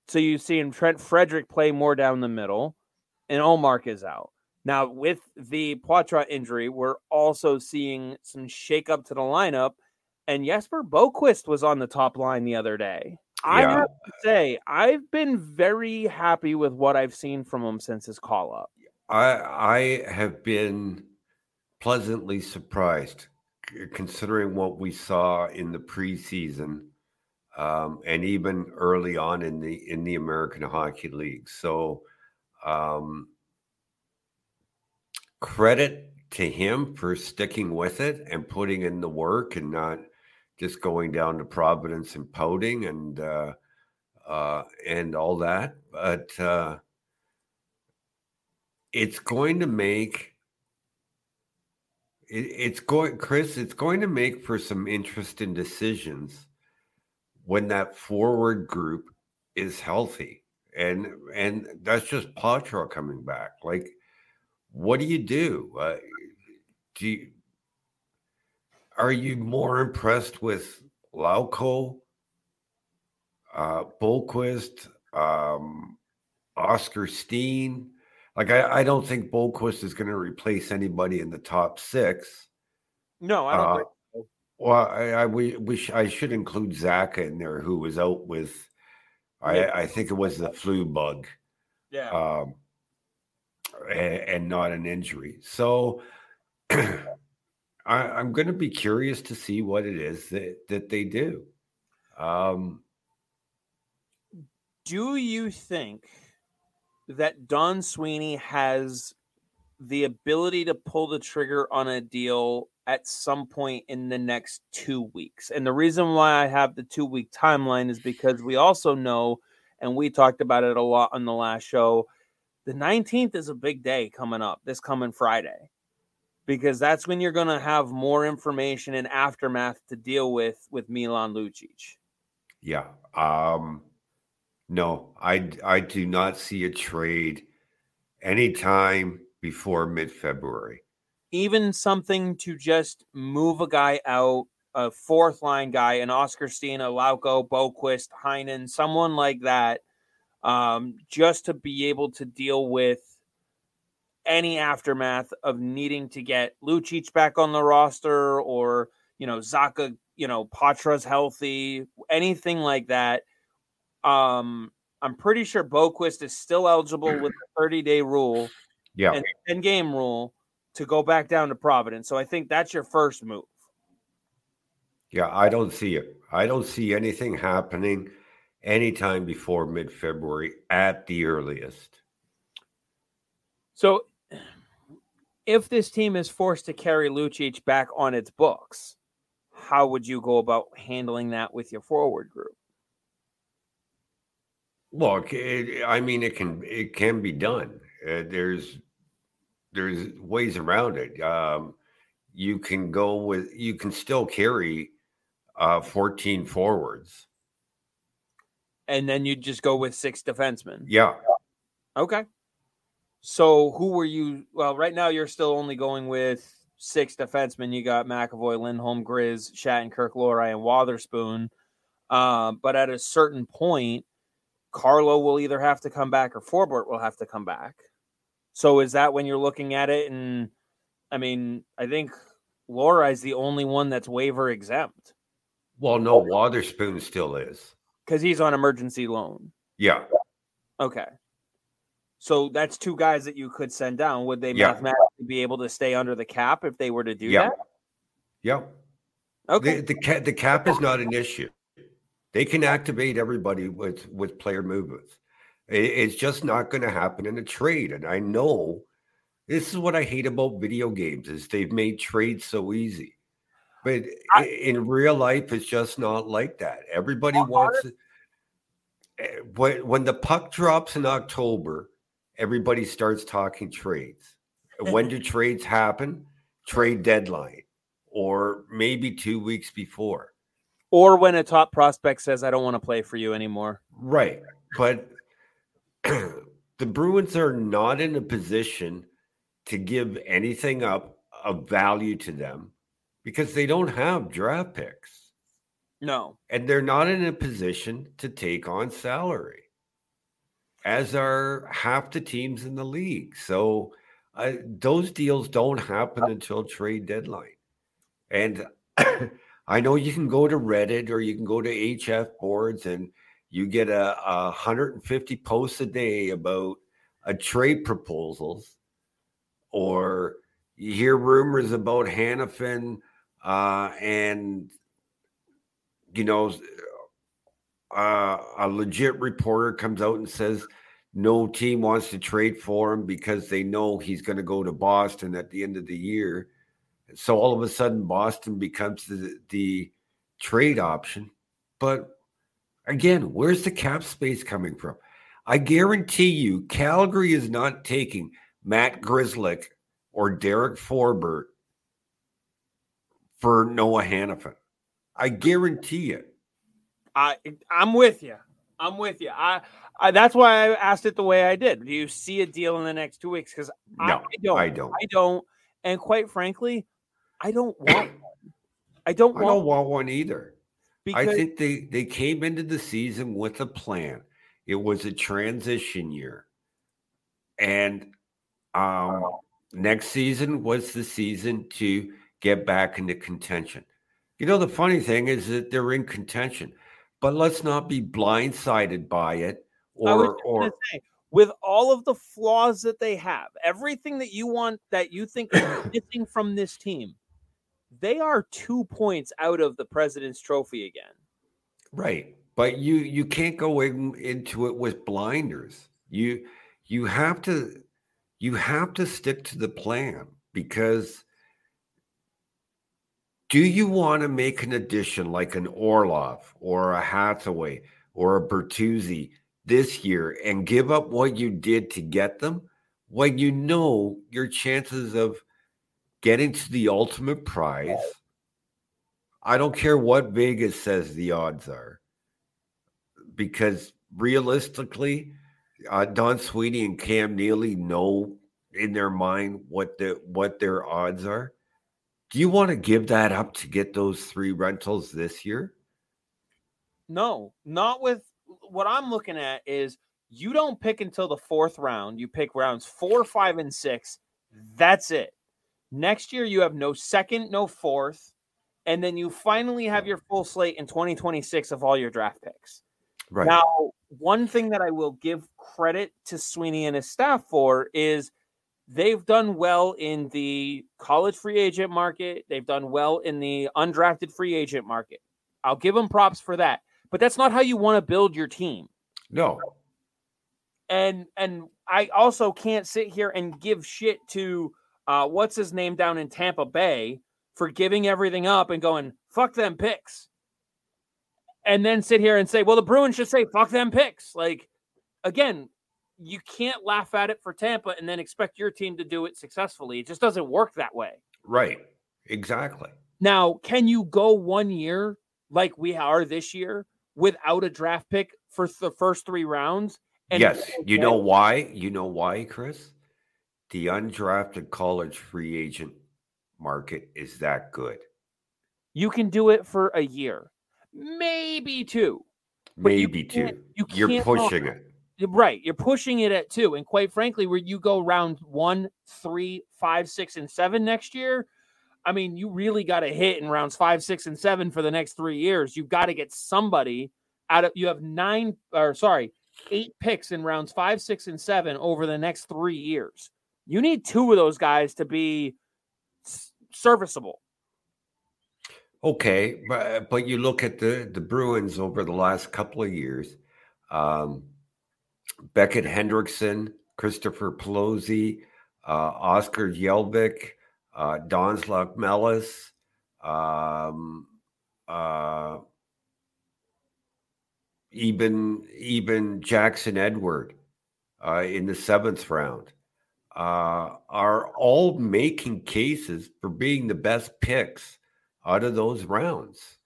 A: So you see him Trent Frederick play more down the middle, and Ullmark is out. Now, with the Poitras injury, we're also seeing some shakeup to the lineup. And Jesper Boqvist was on the top line the other day. I have to say, I've been very happy with what I've seen from him since his call up.
B: I I have been pleasantly surprised considering what we saw in the preseason um, and even early on in the in the American Hockey League. So um, credit to him for sticking with it and putting in the work and not just going down to Providence and pouting and uh, uh, and all that. But uh, it's going to make it, it's going chris it's going to make for some interesting decisions when that forward group is healthy and and that's just Poitras coming back like what do you do uh, do you, are you more impressed with Lauko uh Boqvist um Oskar Steen like I, I don't think Boqvist is going to replace anybody in the top six.
A: No, I don't
B: Uh,
A: think so.
B: Well, I, I we I should include Zacha in there, who was out with, I I think it was the flu bug,
A: Yeah.
B: um, and, and not an injury. So, *clears throat* I, I'm going to be curious to see what it is that that they do. Um,
A: Do you think that Don Sweeney has the ability to pull the trigger on a deal at some point in the next two weeks? And the reason why I have the two week timeline is because we also know, and we talked about it a lot on the last show, the 19th is a big day coming up this coming Friday. Because that's when you're going to have more information and aftermath to deal with with Milan Lucic.
B: Yeah. Um, no, I I do not see a trade anytime before mid February.
A: even something to just move a guy out, a fourth line guy, an Oskar Steen, a Lauko, Boqvist, Heinen, someone like that, um, just to be able to deal with any aftermath of needing to get Lucic back on the roster or, you know, Zacha, you know, Poitras's healthy, anything like that. Um, I'm pretty sure Boqvist is still eligible with the 30 day rule
B: Yeah.
A: and 10 game rule to go back down to Providence. So I think that's your first move.
B: Yeah, I don't see it. I don't see anything happening anytime before mid February at the earliest.
A: So if this team is forced to carry Lucic back on its books, how would you go about handling that with your forward group?
B: Look, it, I mean, it can it can be done. Uh, there's there's ways around it. Um, you can go with you can still carry uh, 14 forwards,
A: and then you just go with six defensemen.
B: Yeah.
A: Okay. So who were you? Well, right now you're still only going with six defensemen. You got McAvoy, Lindholm, Grizz, Shattenkirk, Lohrei, and Wotherspoon. Um, but at a certain point, Carlo will either have to come back or Forbort will have to come back. So is that when you're looking at it? And I mean, I think Lohrei is the only one that's waiver exempt.
B: Well, no, Wotherspoon still is
A: because he's on emergency loan.
B: Yeah.
A: Okay. So that's two guys that you could send down. Would they yeah. mathematically be able to stay under the cap if they were to do
B: yeah.
A: that?
B: Yeah. Okay. The, the, cap, the cap is not an issue. They can activate everybody with with player movements. It, it's just not going to happen in a trade. And I know this is what I hate about video games is they've made trades so easy. But I, in real life, it's just not like that. Everybody wants. Eh, when when the puck drops in October, everybody starts talking trades. when do *laughs* trades happen? Trade deadline, or maybe two weeks before
A: or when a top prospect says, I don't want to play for you anymore.
B: Right. But *clears throat* the Bruins are not in a position to give anything up of value to them because they don't have draft picks.
A: No.
B: And they're not in a position to take on salary, as are half the teams in the league. So uh, those deals don't happen until trade deadline. And *coughs* I know you can go to Reddit or you can go to HF boards and you get a, a 150 posts a day about a trade proposals, or you hear rumors about Hanifin uh, and you know uh, a legit reporter comes out and says no team wants to trade for him because they know he's going to go to Boston at the end of the year so all of a sudden, Boston becomes the, the trade option. But again, where's the cap space coming from? I guarantee you, Calgary is not taking Matt Grzelcyk or Derek Forbort for Noah Hanifin. I guarantee it.
A: I I'm with you. I'm with you. I, I, that's why I asked it the way I did. Do you see a deal in the next two weeks? Because
B: no, I, I don't. I don't.
A: I don't. And quite frankly, I don't want one. I don't want,
B: I don't want one either. Because I think they, they came into the season with a plan. It was a transition year. And um, next season was the season to get back into contention. You know, the funny thing is that they're in contention, but let's not be blindsided by it or, or
A: say, with all of the flaws that they have, everything that you want that you think is *coughs* missing from this team, they are two points out of the President's Trophy again.
B: Right, but you you can't go in, into it with blinders. You you have to you have to stick to the plan because do you want to make an addition like an Orlov or a Hathaway or a Bertuzzi this year and give up what you did to get them when you know your chances of getting to the ultimate prize. I don't care what Vegas says the odds are, because realistically, uh, Don Sweeney and Cam Neely know in their mind what the what their odds are. Do you want to give that up to get those three rentals this year?
A: No, not with what I'm looking at is you don't pick until the fourth round. You pick rounds four, five, and six. That's it. Next year, you have no second, no fourth, and then you finally have your full slate in 2026 of all your draft picks.
B: Right.
A: Now, one thing that I will give credit to Sweeney and his staff for is they've done well in the college free agent market. They've done well in the undrafted free agent market. I'll give them props for that. But that's not how you want to build your team.
B: No.
A: And and I also can't sit here and give shit to uh, what's his name down in Tampa Bay for giving everything up and going, fuck them picks. And then sit here and say, well, the Bruins should say, fuck them picks. Like, again, you can't laugh at it for Tampa and then expect your team to do it successfully. It just doesn't work that way.
B: Right. Exactly.
A: Now, can you go one year like we are this year without a draft pick for the first three rounds?
B: yes. You know why? You know why, Chris? The undrafted college free agent market is that good.
A: You can do it for a year, maybe two.
B: Maybe you two. You You're pushing it.
A: Right. You're pushing it at two. And quite frankly, where you go round one, three, five, six, and seven next year, I mean, you really got to hit in rounds five, six, and seven for the next three years. You've got to get somebody out of you have nine or sorry, eight picks in rounds five, six, and seven over the next three years. You need two of those guys to be serviceable.
B: Okay, but but you look at the the Bruins over the last couple of years. Um, Beckett Hendrickson, Christopher Pelosi, uh, Oskar Jellvik, uh, Dans Locmelis, um, uh, even even Jackson Edward uh, in the seventh round uh, are all making cases for being the best picks out of those rounds.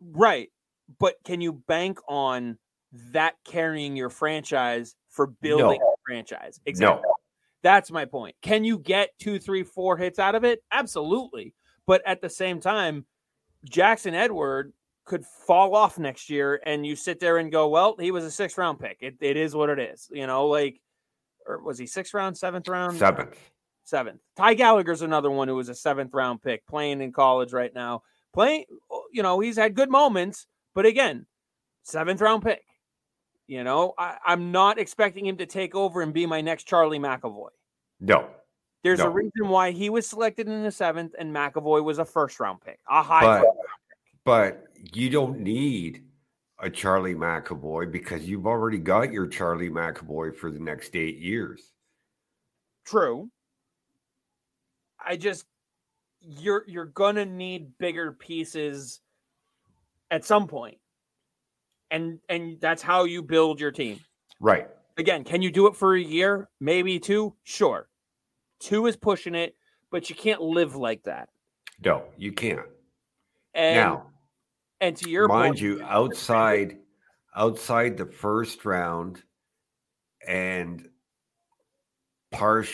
A: Right, but can you bank on that carrying your franchise for building no. a franchise? Exactly. No. That's my point. Can you get two, three, four hits out of it? Absolutely. But at the same time, Jackson Edward could fall off next year and you sit there and go, well, he was a sixth round pick. It, it is what it is. You know, like, or was he sixth round, seventh round?
B: Seventh.
A: Seventh. Ty Gallagher's another one who was a seventh round pick playing in college right now. Playing, you know, he's had good moments, but again, seventh round pick. You know, I, am not expecting him to take over and be my next Charlie McAvoy.
B: No.
A: There's no. a reason why he was selected in the seventh and McAvoy was a first round pick, a high but,
B: but you don't need a Charlie McAvoy because you've already got your Charlie McAvoy for the next eight years.
A: True. I just you're you're gonna need bigger pieces at some point and and that's how you build your team.
B: Right.
A: Again, can you do it for a year? Maybe two? Sure. Two is pushing it, but you can't live like that.
B: No, you can't.
A: And now, and to your
B: mind
A: point,
B: you, outside outside the first round and part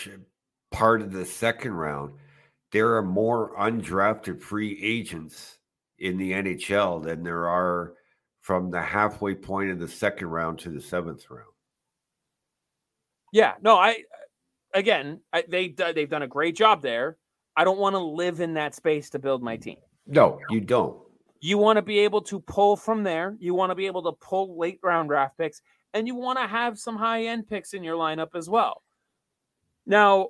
B: part of the second round, there are more undrafted free agents in the NHL than there are from the halfway point of the second round to the seventh round.
A: Yeah, no, I again, I, they they've done a great job there. I don't want to live in that space to build my team.
B: No, you don't.
A: You want to be able to pull from there. You want to be able to pull late round draft picks, and you want to have some high end picks in your lineup as well. Now,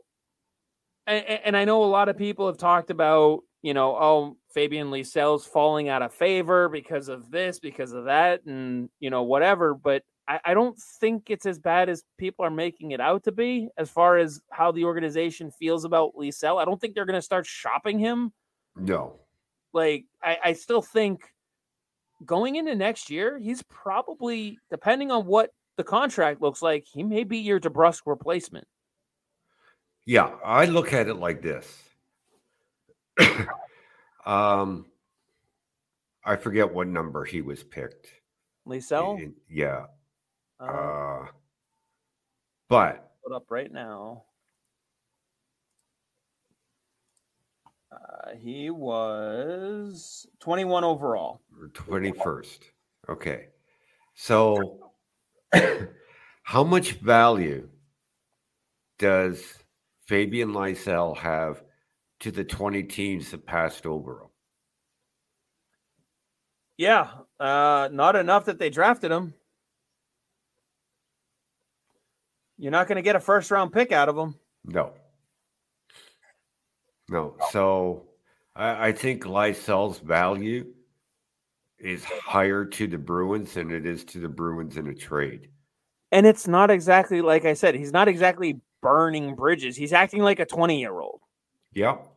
A: and, and I know a lot of people have talked about, you know, oh, Fabian Lysell's falling out of favor because of this, because of that, and you know whatever. But I, I, don't think it's as bad as people are making it out to be, as far as how the organization feels about Lysell. I don't think they're going to start shopping him.
B: No,
A: like I, I still think going into next year, he's probably depending on what the contract looks like, he may be your DeBrusk replacement.
B: Yeah, I look at it like this. *coughs* Um, I forget what number he was picked.
A: Lysell?
B: Yeah. Uh, uh but
A: put up right now. Uh, he was 21 overall.
B: 21st. Okay. So, *coughs* how much value does Fabian Lysell have to the 20 teams that passed over him.
A: Yeah, uh, not enough that they drafted him. You're not going to get a first round pick out of him.
B: No. No. So I, I think Lysell's value is higher to the Bruins than it is to the Bruins in a trade.
A: And it's not exactly like I said, he's not exactly burning bridges. He's acting like a 20 year old.
B: Yep.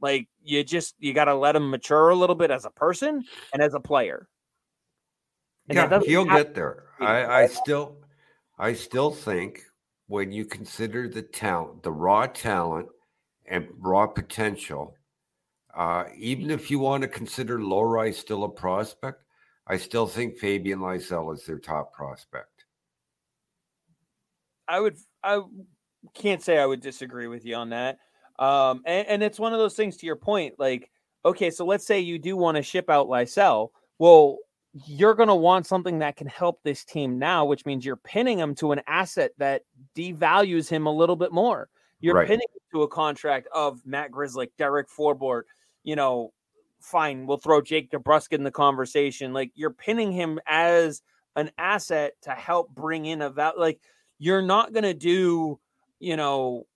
A: Like you just you got to let him mature a little bit as a person and as a player.
B: And yeah, he'll get there. I, I still, I still think when you consider the talent, the raw talent and raw potential, uh, even if you want to consider Lohrei still a prospect, I still think Fabian Lysell is their top prospect.
A: I would, I can't say I would disagree with you on that. Um, and, and it's one of those things to your point, like, okay, so let's say you do want to ship out Lysell. Well, you're going to want something that can help this team now, which means you're pinning him to an asset that devalues him a little bit more. You're right. pinning him to a contract of Matt Grzelcyk, Derek Forbort, you know, fine, we'll throw Jake DeBrusk in the conversation. Like you're pinning him as an asset to help bring in a value. Like you're not going to do, you know,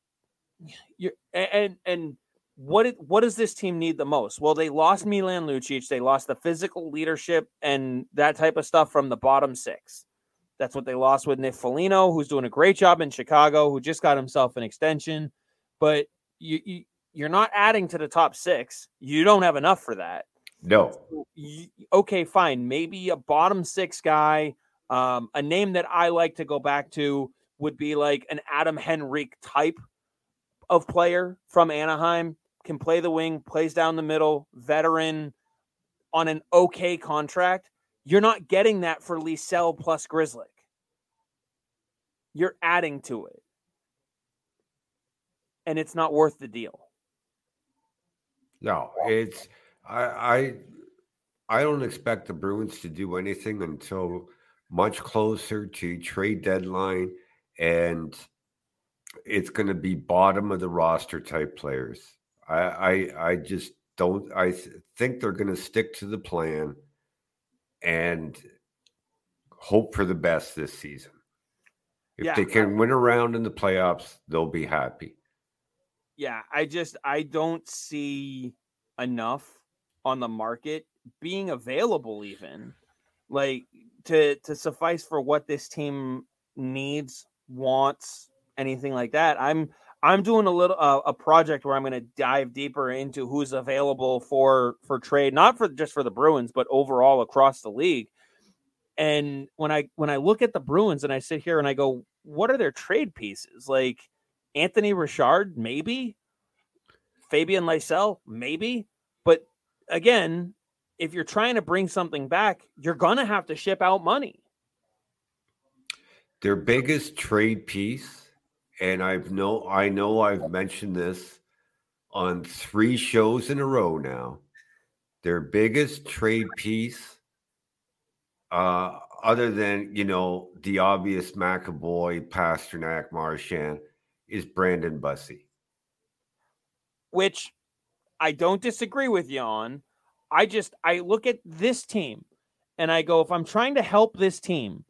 A: you and and what it, what does this team need the most? Well, they lost Milan Lucic. They lost the physical leadership and that type of stuff from the bottom six. That's what they lost with Nick Foligno, who's doing a great job in Chicago, who just got himself an extension. But you, you you're not adding to the top six. You don't have enough for that.
B: No.
A: You, okay, fine. Maybe a bottom six guy. Um, a name that I like to go back to would be like an Adam Henrique type of player from Anaheim can play the wing, plays down the middle, veteran on an okay contract. You're not getting that for Lysell plus Grzelcyk. You're adding to it. And it's not worth the deal.
B: No, it's I I I don't expect the Bruins to do anything until much closer to trade deadline and it's going to be bottom of the roster type players. I I, I just don't. I th- think they're going to stick to the plan and hope for the best this season. If yeah, they can I, win around in the playoffs, they'll be happy.
A: Yeah, I just I don't see enough on the market being available even like to to suffice for what this team needs, wants, anything like that. I'm I'm doing a little uh, a project where I'm going to dive deeper into who's available for for trade, not for just for the Bruins, but overall across the league. And when I when I look at the Bruins and I sit here and I go, what are their trade pieces? Like Anthony Richard, maybe Fabian Lysell, maybe. But again, if you're trying to bring something back, you're gonna have to ship out money.
B: Their biggest trade piece and I've know I know I've mentioned this on three shows in a row now. Their biggest trade piece, uh, other than you know the obvious McAvoy, Pastrnak, Marchand, is Brandon Bussi.
A: Which I don't disagree with you on. I just I look at this team and I go, if I'm trying to help this team,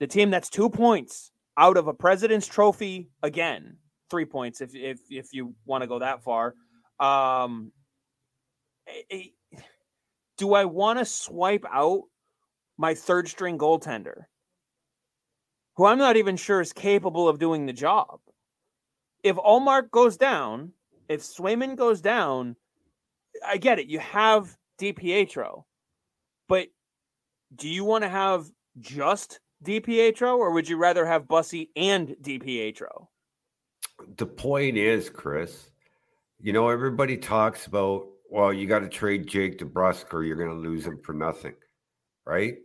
A: the team that's two points out of a President's Trophy again, three points if if if you want to go that far. Um, do I want to swipe out my third string goaltender, who I'm not even sure is capable of doing the job? If Ullmark goes down, if Swayman goes down, I get it. You have DiPietro, but do you want to have just DiPietro, or would you rather have Bussi and DiPietro?
B: The point is, Chris, you know, everybody talks about, well, you got to trade Jake DeBrusk or you're going to lose him for nothing, right?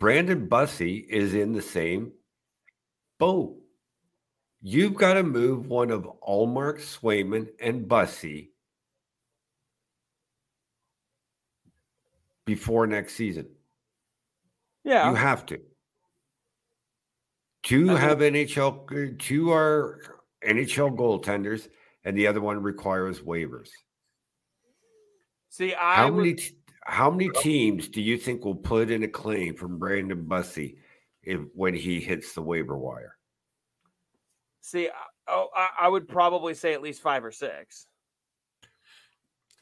B: Brandon Bussi is in the same boat. You've got to move one of Ullmark, Swayman, and Bussi before next season.
A: Yeah.
B: You have to. Two I have NHL, two are NHL goaltenders, and the other one requires waivers.
A: See, I
B: how many how many teams do you think will put in a claim from Brandon Bussi if when he hits the waiver wire?
A: See, oh, I, I would probably say at least five or six.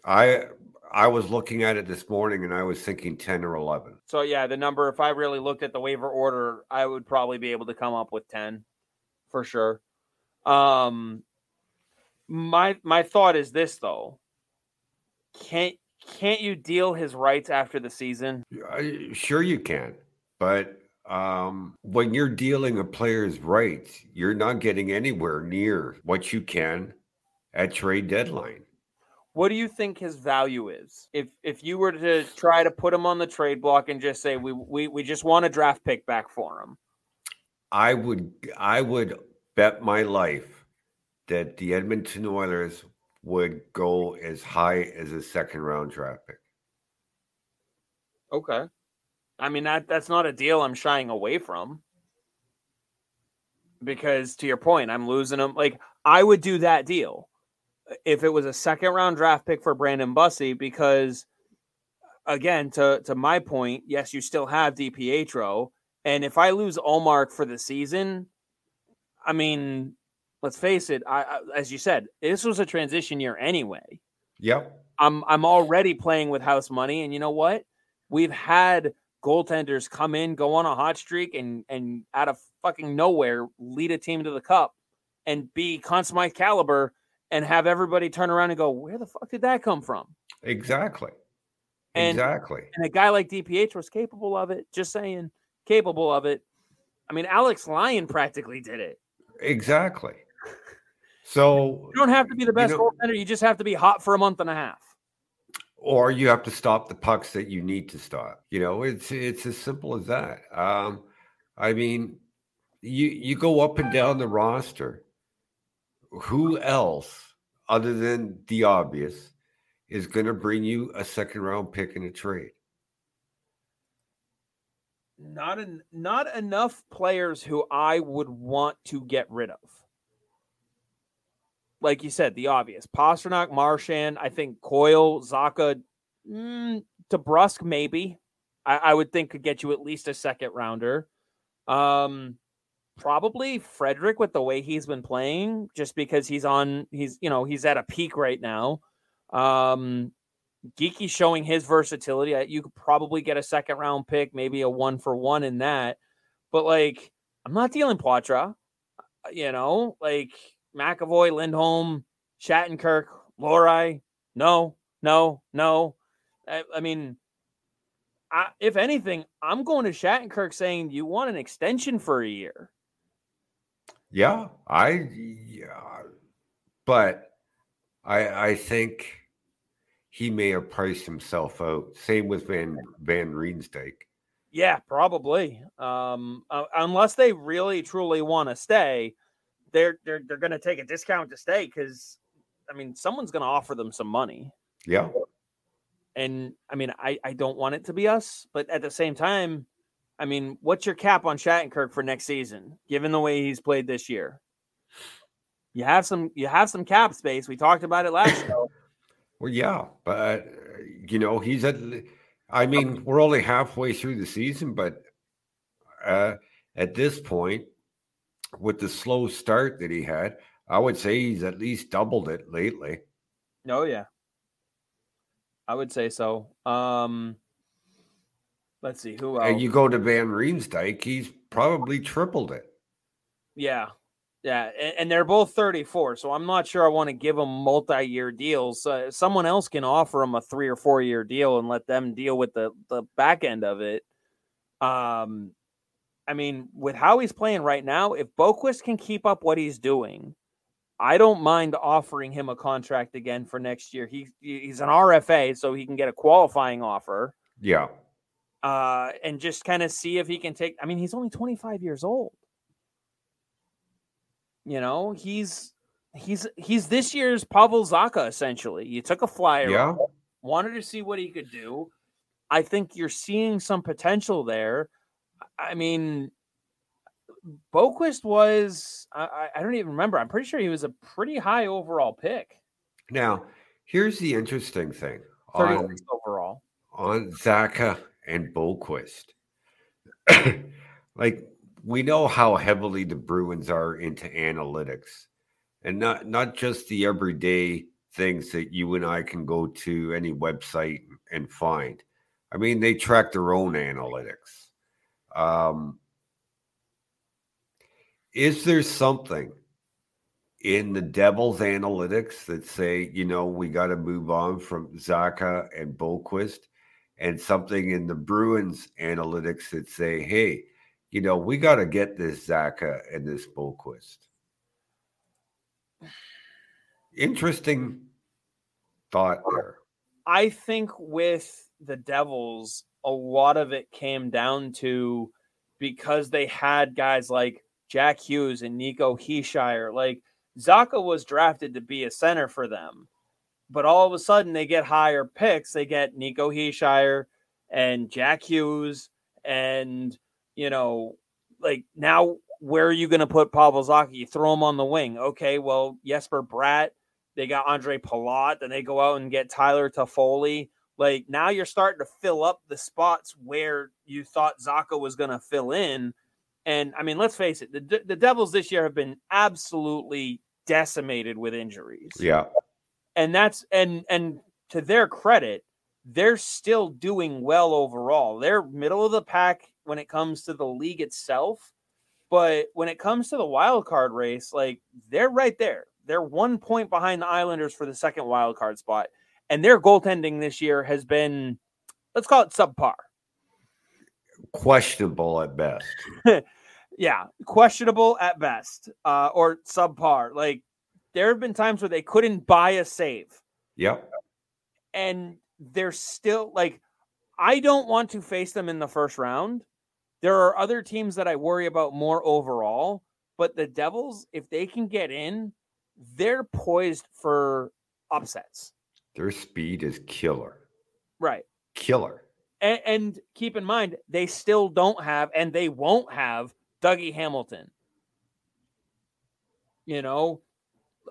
B: I I was looking at it this morning and I was thinking 10 or 11.
A: So, yeah, the number, if I really looked at the waiver order, I would probably be able to come up with 10 for sure. Um, my my thought is this though. Can't can't you deal his rights after the season?
B: Sure you can. But um, when you're dealing a player's rights, you're not getting anywhere near what you can at trade deadline.
A: What do you think his value is? If if you were to try to put him on the trade block and just say we we, we just want a draft pick back for him.
B: I would I would bet my life that the Edmonton Oilers would go as high as a second round draft pick.
A: Okay. I mean that that's not a deal I'm shying away from. Because to your point, I'm losing him. Like I would do that deal if it was a second round draft pick for Brandon Bussi, because again, to to my point, yes, you still have DiPietro, and if I lose Ullmark for the season, I mean, let's face it. I, I, as you said, this was a transition year anyway.
B: Yep.
A: I'm I'm already playing with house money, and you know what? We've had goaltenders come in, go on a hot streak, and and out of fucking nowhere lead a team to the cup and be Conn Smythe caliber and have everybody turn around and go, where the fuck did that come from?
B: Exactly.
A: And,
B: exactly.
A: And a guy like DPH was capable of it. Just saying, capable of it. I mean, Alex Lyon practically did it.
B: Exactly. *laughs* So
A: you don't have to be the best you know, goaltender. You just have to be hot for a month and a half.
B: Or you have to stop the pucks that you need to stop. You know, it's it's as simple as that. Um, I mean, you you go up and down the roster who else other than the obvious is going to bring you a second round pick in a trade?
A: Not en- not enough players who I would want to get rid of. Like you said, the obvious: Pastrnak, Marchand. I think Coyle, Zacha, mm, DeBrusk, maybe. I, I would think could get you at least a second rounder. Um, probably Frederick with the way he's been playing, just because he's on, he's, you know, he's at a peak right now. Um, Geekie showing his versatility. You could probably get a second round pick, maybe a one for one in that. But like, I'm not dealing Poitras, uh, you know, like McAvoy, Lindholm, Shattenkirk, Lohrei. No, no, no. I, I mean, I, if anything, I'm going to Shattenkirk saying you want an extension for a year.
B: Yeah, I yeah, but I I think he may have priced himself out. Same with Van Van Riemsdyk.
A: Yeah, probably. Um, uh, unless they really truly want to stay, they're they're they're going to take a discount to stay because, I mean, someone's going to offer them some money.
B: Yeah.
A: And I mean, I I don't want it to be us, but at the same time, I mean, what's your cap on Shattenkirk for next season, given the way he's played this year? You have some you have some cap space. We talked about it last show. *coughs*
B: Well, yeah, but you know, he's at I mean, we're only halfway through the season, but uh at this point, with the slow start that he had, I would say he's at least doubled it lately.
A: Oh yeah. I would say so. Um Let's see who else.
B: And you go to Van Riemsdyk, he's probably tripled it.
A: Yeah. Yeah, and, and, they're both 34, so I'm not sure I want to give them multi-year deals. Uh, someone else can offer them a three or four year deal and let them deal with the the back end of it. Um, I mean, with how he's playing right now, if Boqvist can keep up what he's doing, I don't mind offering him a contract again for next year. He he's an RFA, so he can get a qualifying offer.
B: Yeah
A: uh, and just kind of see if he can take. I mean, he's only 25 years old. You know, he's he's he's this year's Pavel Zacha essentially. You took a flyer,
B: yeah.
A: wanted to see what he could do. I think you're seeing some potential there. I mean, Boqvist was I, I don't even remember. I'm pretty sure he was a pretty high overall pick.
B: Now, here's the interesting thing
A: on, overall
B: on Zacha and Boqvist. *coughs* like we know how heavily the Bruins are into analytics, and not not just the everyday things that you and I can go to any website and find. I mean, they track their own analytics. Um, is there something in the Devils analytics that say, you know, we got to move on from Zacha and Boqvist and something in the Bruins analytics that say, hey, you know, we got to get this Zacha and this Boqvist. Interesting thought there.
A: I think with the Devils, a lot of it came down to because they had guys like Jack Hughes and Nico Hischier. Like Zacha was drafted to be a center for them, but all of a sudden they get higher picks. They get Nico Hischier and Jack Hughes, and you know, like now where are you going to put Pavel Zacha? You throw him on the wing. Okay, well Jesper Bratt. They got Andre Palat. Then they go out and get Tyler Toffoli. Like now you're starting to fill up the spots where you thought Zacha was going to fill in. And I mean, let's face it, the, the Devils this year have been absolutely decimated with injuries.
B: Yeah.
A: And that's and and to their credit, they're still doing well overall. They're middle of the pack when it comes to the league itself, but when it comes to the wild card race, like they're right there. They're one point behind the Islanders for the second wild card spot and their goaltending this year has been, let's call it subpar.
B: Questionable at best. *laughs*
A: yeah, questionable at best, uh, or subpar. Like there have been times where they couldn't buy a save.
B: Yep.
A: And they're still like, I don't want to face them in the first round. There are other teams that I worry about more overall, but the Devils, if they can get in, they're poised for upsets.
B: Their speed is killer.
A: Right.
B: Killer.
A: And, and, keep in mind, they still don't have, and they won't have Dougie Hamilton. You know,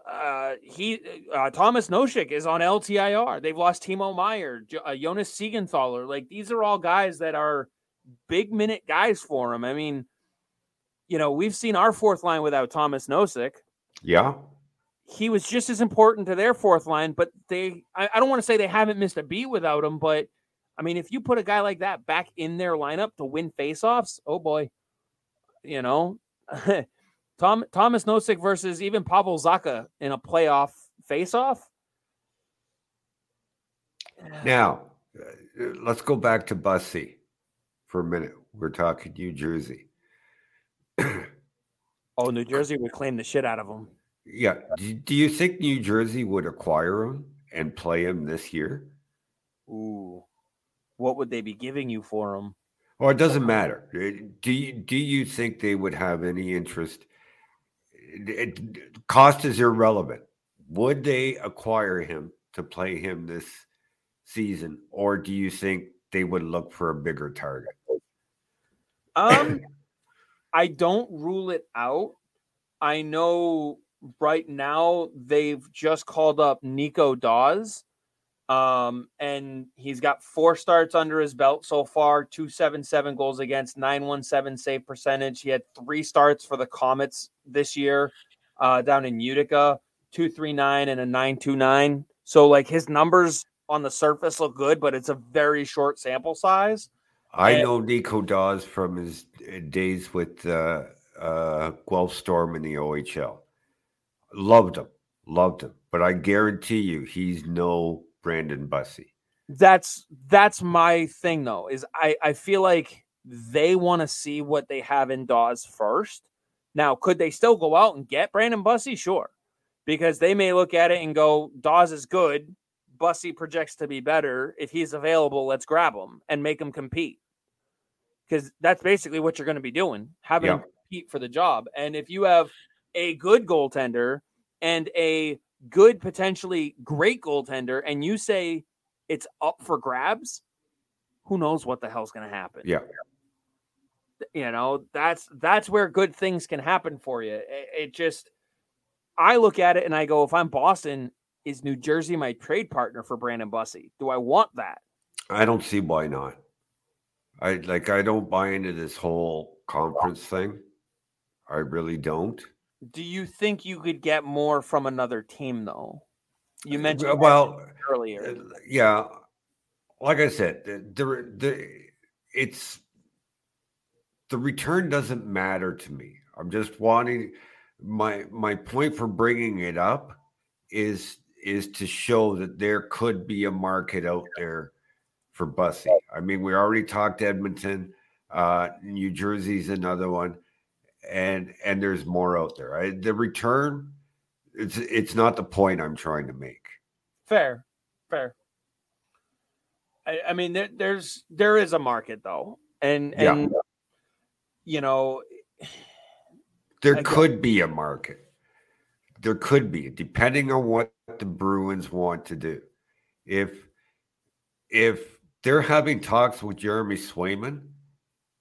A: uh, he uh, Thomas Nosek is on LTIR. They've lost Timo Meier, uh, Jonas Siegenthaler. Like these are all guys that are big minute guys for him. I mean, you know, we've seen our fourth line without Thomas Nosek.
B: Yeah
A: he was just as important to their fourth line, but they I, I don't want to say they haven't missed a beat without him, but I mean, if you put a guy like that back in their lineup to win faceoffs, oh boy, you know, *laughs* Tom Thomas Nosek versus even Pavel Zacha in a playoff faceoff.
B: Now, uh, let's go back to Bussi for a minute. We're talking New Jersey. *clears throat*
A: oh, New Jersey would claim the shit out of him.
B: Yeah. Do, do you think New Jersey would acquire him and play him this year?
A: Ooh. What would they be giving you for him?
B: Well, it doesn't matter. Uh, do you, do you think they would have any interest? It, cost is irrelevant. Would they acquire him to play him this season, or do you think they would look for a bigger target?
A: Um, *laughs* I don't rule it out. I know right now they've just called up Nico Daws. Um, and he's got four starts under his belt so far, 277 goals against, 917 save percentage. He had three starts for the Comets this year uh, down in Utica, 239 and a 929. So, like, his numbers on the surface look good, but it's a very short sample size.
B: I and, know Nico Daws from his uh, days with uh, uh, Guelph Storm in the OHL. Loved him, loved him. But I guarantee you, he's no Brandon Bussi.
A: That's that's my thing though. Is I I feel like they want to see what they have in Daws first. Now, could they still go out and get Brandon Bussi? Sure, because they may look at it and go, Daws is good. Bussi projects to be better. If he's available, let's grab him and make him compete. Because that's basically what you're going to be doing, having yeah. compete for the job. And if you have a good goaltender and a good, potentially great goaltender, and you say it's up for grabs, who knows what the hell's going to happen?
B: Yeah.
A: You know, that's that's where good things can happen for you. It, it just, I look at it and I go, if I'm Boston, is New Jersey my trade partner for Brandon Bussi? Do I want that?
B: I don't see why not. I like I don't buy into this whole conference thing. I really don't.
A: Do you think you could get more from another team though? You uh, mentioned
B: well
A: earlier.
B: Uh, yeah, like I said, the, the, the it's the return doesn't matter to me. I'm just wanting my my point for bringing it up is is to show that there could be a market out there for Bussi. I mean, we already talked Edmonton. Uh, New Jersey's another one, and and there's more out there. I, the return, it's it's not the point I'm trying to make.
A: Fair, fair. I, I mean, there, there's there is a market though, and and yeah. you know,
B: there could be a market. There could be, depending on what the Bruins want to do. If if they're having talks with Jeremy Swayman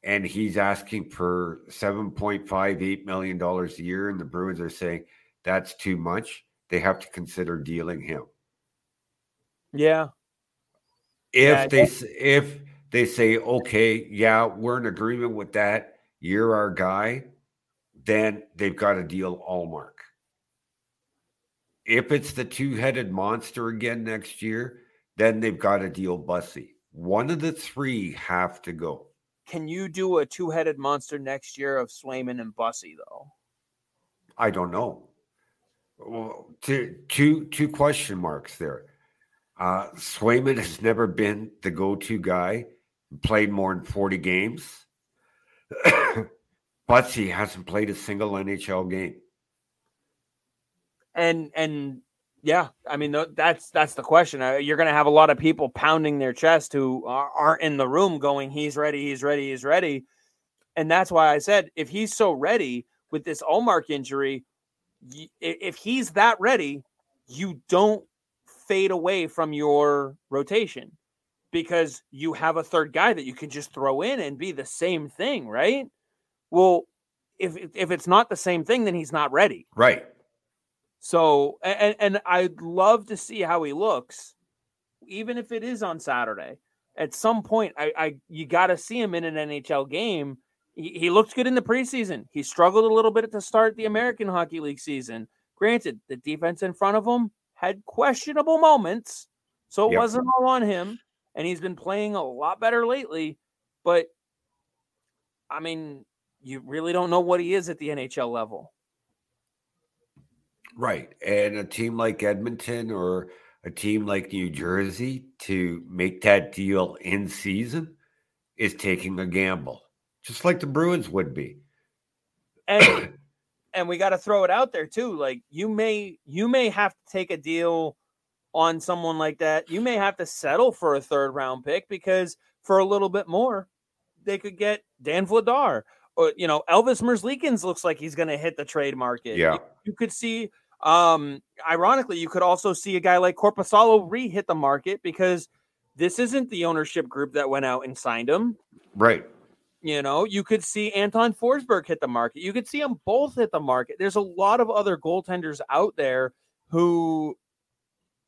B: and he's asking for $7.58 million a year, and the Bruins are saying that's too much, they have to consider dealing him.
A: Yeah.
B: If yeah, they if they say, okay, yeah, we're in agreement with that, you're our guy, then they've got to deal Ullmark. If it's the two-headed monster again next year, then they've got to deal Bussi. One of the three have to go.
A: Can you do a two-headed monster next year of Swayman and Bussi though?
B: I don't know. Well, two, two, two question marks there. Uh, Swayman has never been the go-to guy. Played more than forty games. *coughs* Bussi hasn't played a single NHL game.
A: And and yeah, I mean that's that's the question. You're going to have a lot of people pounding their chest who aren't in the room, going, "He's ready, he's ready, he's ready," and that's why I said if he's so ready with this Ullmark injury, if he's that ready, you don't fade away from your rotation because you have a third guy that you can just throw in and be the same thing, right? Well, if if it's not the same thing, then he's not ready.
B: Right.
A: So, and, and I'd love to see how he looks, even if it is on Saturday. At some point, I, I you got to see him in an NHL game. He, he looked good in the preseason. He struggled a little bit at the start of the American Hockey League season. Granted, the defense in front of him had questionable moments, so it yep. wasn't all on him. And he's been playing a lot better lately. But I mean, you really don't know what he is at the NHL level.
B: Right. And a team like Edmonton or a team like New Jersey to make that deal in season is taking a gamble, just like the Bruins would be.
A: And *coughs* and we got to throw it out there too. Like you may you may have to take a deal on someone like that. You may have to settle for a third round pick because for a little bit more, they could get Dan Vladar. Or you know, Elvis Merzlikins looks like he's going to hit the trade market.
B: Yeah,
A: you could see um, ironically, you could also see a guy like Korpisalo re hit the market because this isn't the ownership group that went out and signed him.
B: Right.
A: You know, you could see Anton Forsberg hit the market. You could see them both hit the market. There's a lot of other goaltenders out there who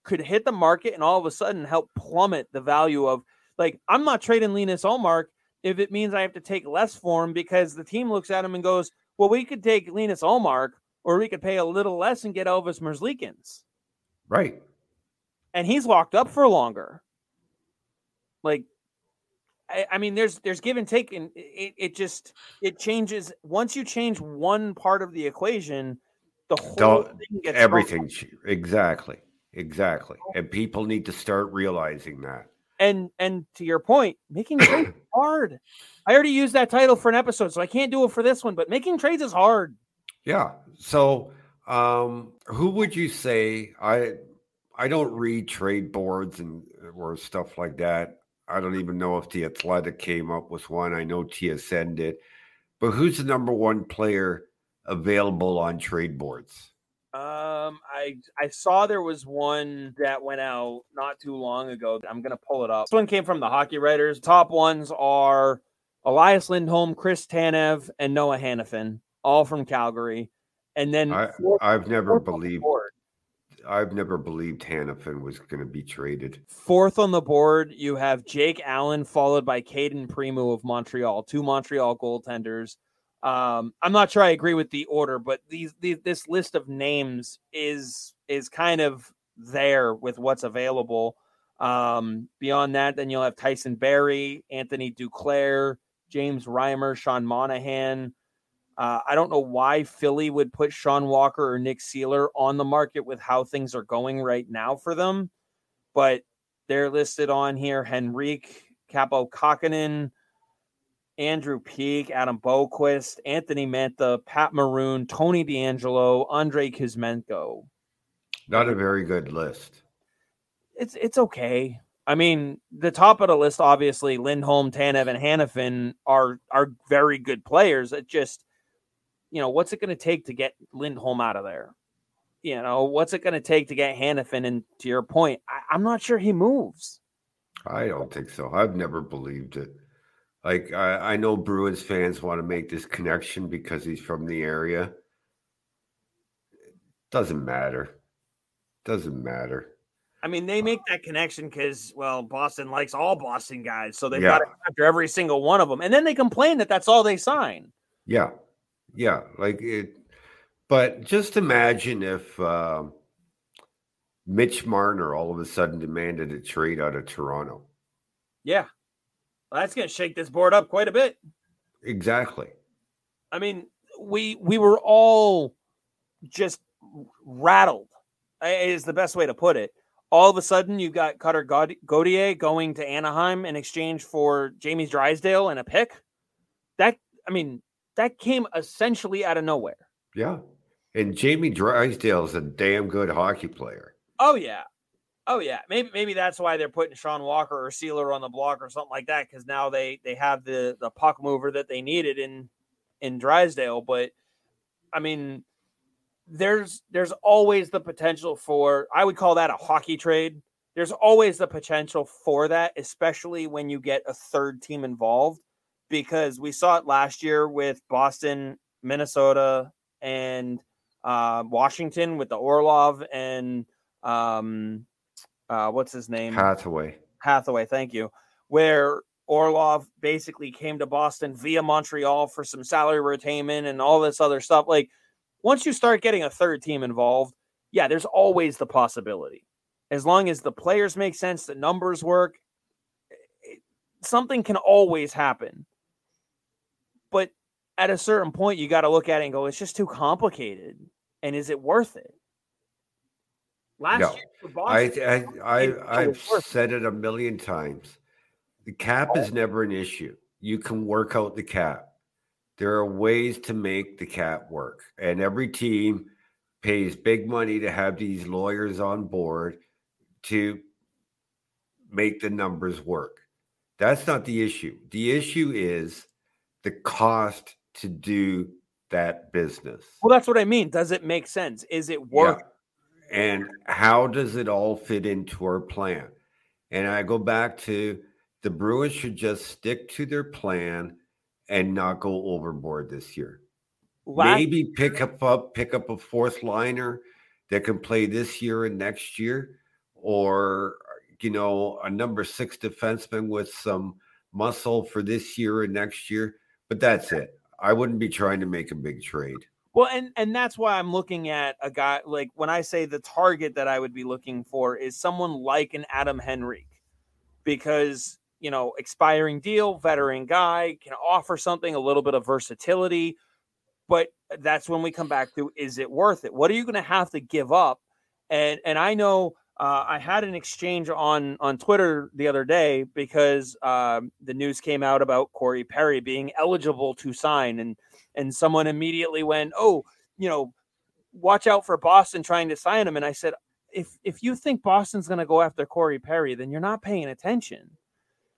A: could hit the market and all of a sudden help plummet the value of like I'm not trading Linus Ullmark if it means I have to take less for him because the team looks at him and goes, "Well, we could take Linus Ullmark or we could pay a little less and get Elvis Merzlikins.
B: Right.
A: And he's locked up for longer. Like, I, I mean, there's there's give and take, and it, it just it changes once you change one part of the equation, the whole Don't, thing gets
B: everything. Exactly, exactly, and people need to start realizing that.
A: And and to your point, making trades hard. I already used that title for an episode, so I can't do it for this one. But making trades is hard.
B: Yeah. So, um, who would you say? I I don't read trade boards and or stuff like that. I don't even know if the Athletic came up with one. I know TSN did, but who's the number one player available on trade boards?
A: Um, I I saw there was one that went out not too long ago. I'm gonna pull it up. This one came from the Hockey Writers. Top ones are Elias Lindholm, Chris Tanev, and Noah Hanifin all from Calgary. And then
B: I, have never believed I've never believed Hanifin was to be traded.
A: Fourth on the board, you have Jake Allen, followed by Cayden Primeau of Montreal, two Montreal goaltenders. Um, I'm not sure I agree with the order, but these, these this list of names is is kind of there with what's available. Um, beyond that, then you'll have Tyson Barrie, Anthony Duclair, James Reimer, Sean Monahan, uh, I don't know why Philly would put Sean Walker or Nick Seeler on the market with how things are going right now for them, but they're listed on here. Henrique, Kaapo Kähkönen, Andrew Peeke, Adam Boqvist, Anthony Mantha, Pat Maroon, Tony DeAngelo, Andre Kuzmenko.
B: Not a very good list.
A: It's it's okay. I mean, the top of the list, obviously, Lindholm, Tanev, and Hanifin are are very good players. It just, you know, what's it going to take to get Lindholm out of there? You know, what's it going to take to get Hanifin? And to your point, I, I'm not sure he moves.
B: I don't think so. I've never believed it. Like I, I know Bruins fans want to make this connection because he's from the area. Doesn't matter. Doesn't matter.
A: I mean, they make that connection because, well, Boston likes all Boston guys, so they've
B: Yeah.
A: got to after every single one of them, and then they complain that that's all they sign.
B: Yeah, yeah. Like it. But just imagine if um Mitch Marner all of a sudden demanded a trade out of Toronto.
A: Yeah, well, that's going to shake this board up quite a bit.
B: Exactly.
A: I mean, we we were all just rattled. Is the best way to put it. All of a sudden, you got Cutter God- Gauthier going to Anaheim in exchange for Jamie Drysdale and a pick. That I mean, that came essentially out of nowhere.
B: Yeah. And Jamie Drysdale is a damn good hockey player.
A: Oh yeah, oh yeah. Maybe maybe that's why they're putting Sean Walker or Seeler on the block or something like that because now they they have the the puck mover that they needed in in Drysdale. But I mean, there's there's always the potential for I would call that a hockey trade. There's always the potential for that, especially when you get a third team involved, because we saw it last year with Boston, Minnesota, and uh, Washington with the Orlov and um, uh, what's his name?
B: Hathaway.
A: Hathaway, thank you. Where Orlov basically came to Boston via Montreal for some salary retainment and all this other stuff. Like, once you start getting a third team involved, yeah, there's always the possibility. As long as the players make sense, the numbers work, it- something can always happen. But at a certain point, you got to look at it and go, it's just too complicated. And is it worth it? Last
B: No.
A: year for
B: I,
A: Boston,
B: I,
A: it
B: I, I've
A: was worth it.
B: said it a million times. The cap is never an issue. You can work out the cap. There are ways to make the cap work, and every team pays big money to have these lawyers on board to make the numbers work. That's not the issue. The issue is the cost to do that business.
A: Well, that's what I mean. Does it make sense? Is it worth
B: Yeah. And how does it all fit into our plan? And I go back to the Bruins should just stick to their plan and not go overboard this year.
A: last
B: Maybe pick up, up pick up a fourth liner that can play this year and next year, or you know, a number six defenseman with some muscle for this year and next year. But that's it. I wouldn't be trying to make a big trade.
A: Well, and and that's why I'm looking at a guy like when I say the target that I would be looking for is someone like an Adam Henrique, because you know expiring deal, veteran guy can offer something a little bit of versatility, but that's when we come back to is it worth it? What are you going to have to give up? And and I know uh, I had an exchange on on Twitter the other day because um, the news came out about Corey Perry being eligible to sign and and someone immediately went, "Oh, you know, watch out for Boston trying to sign him." And I said, "If if you think Boston's going to go after Corey Perry, then you're not paying attention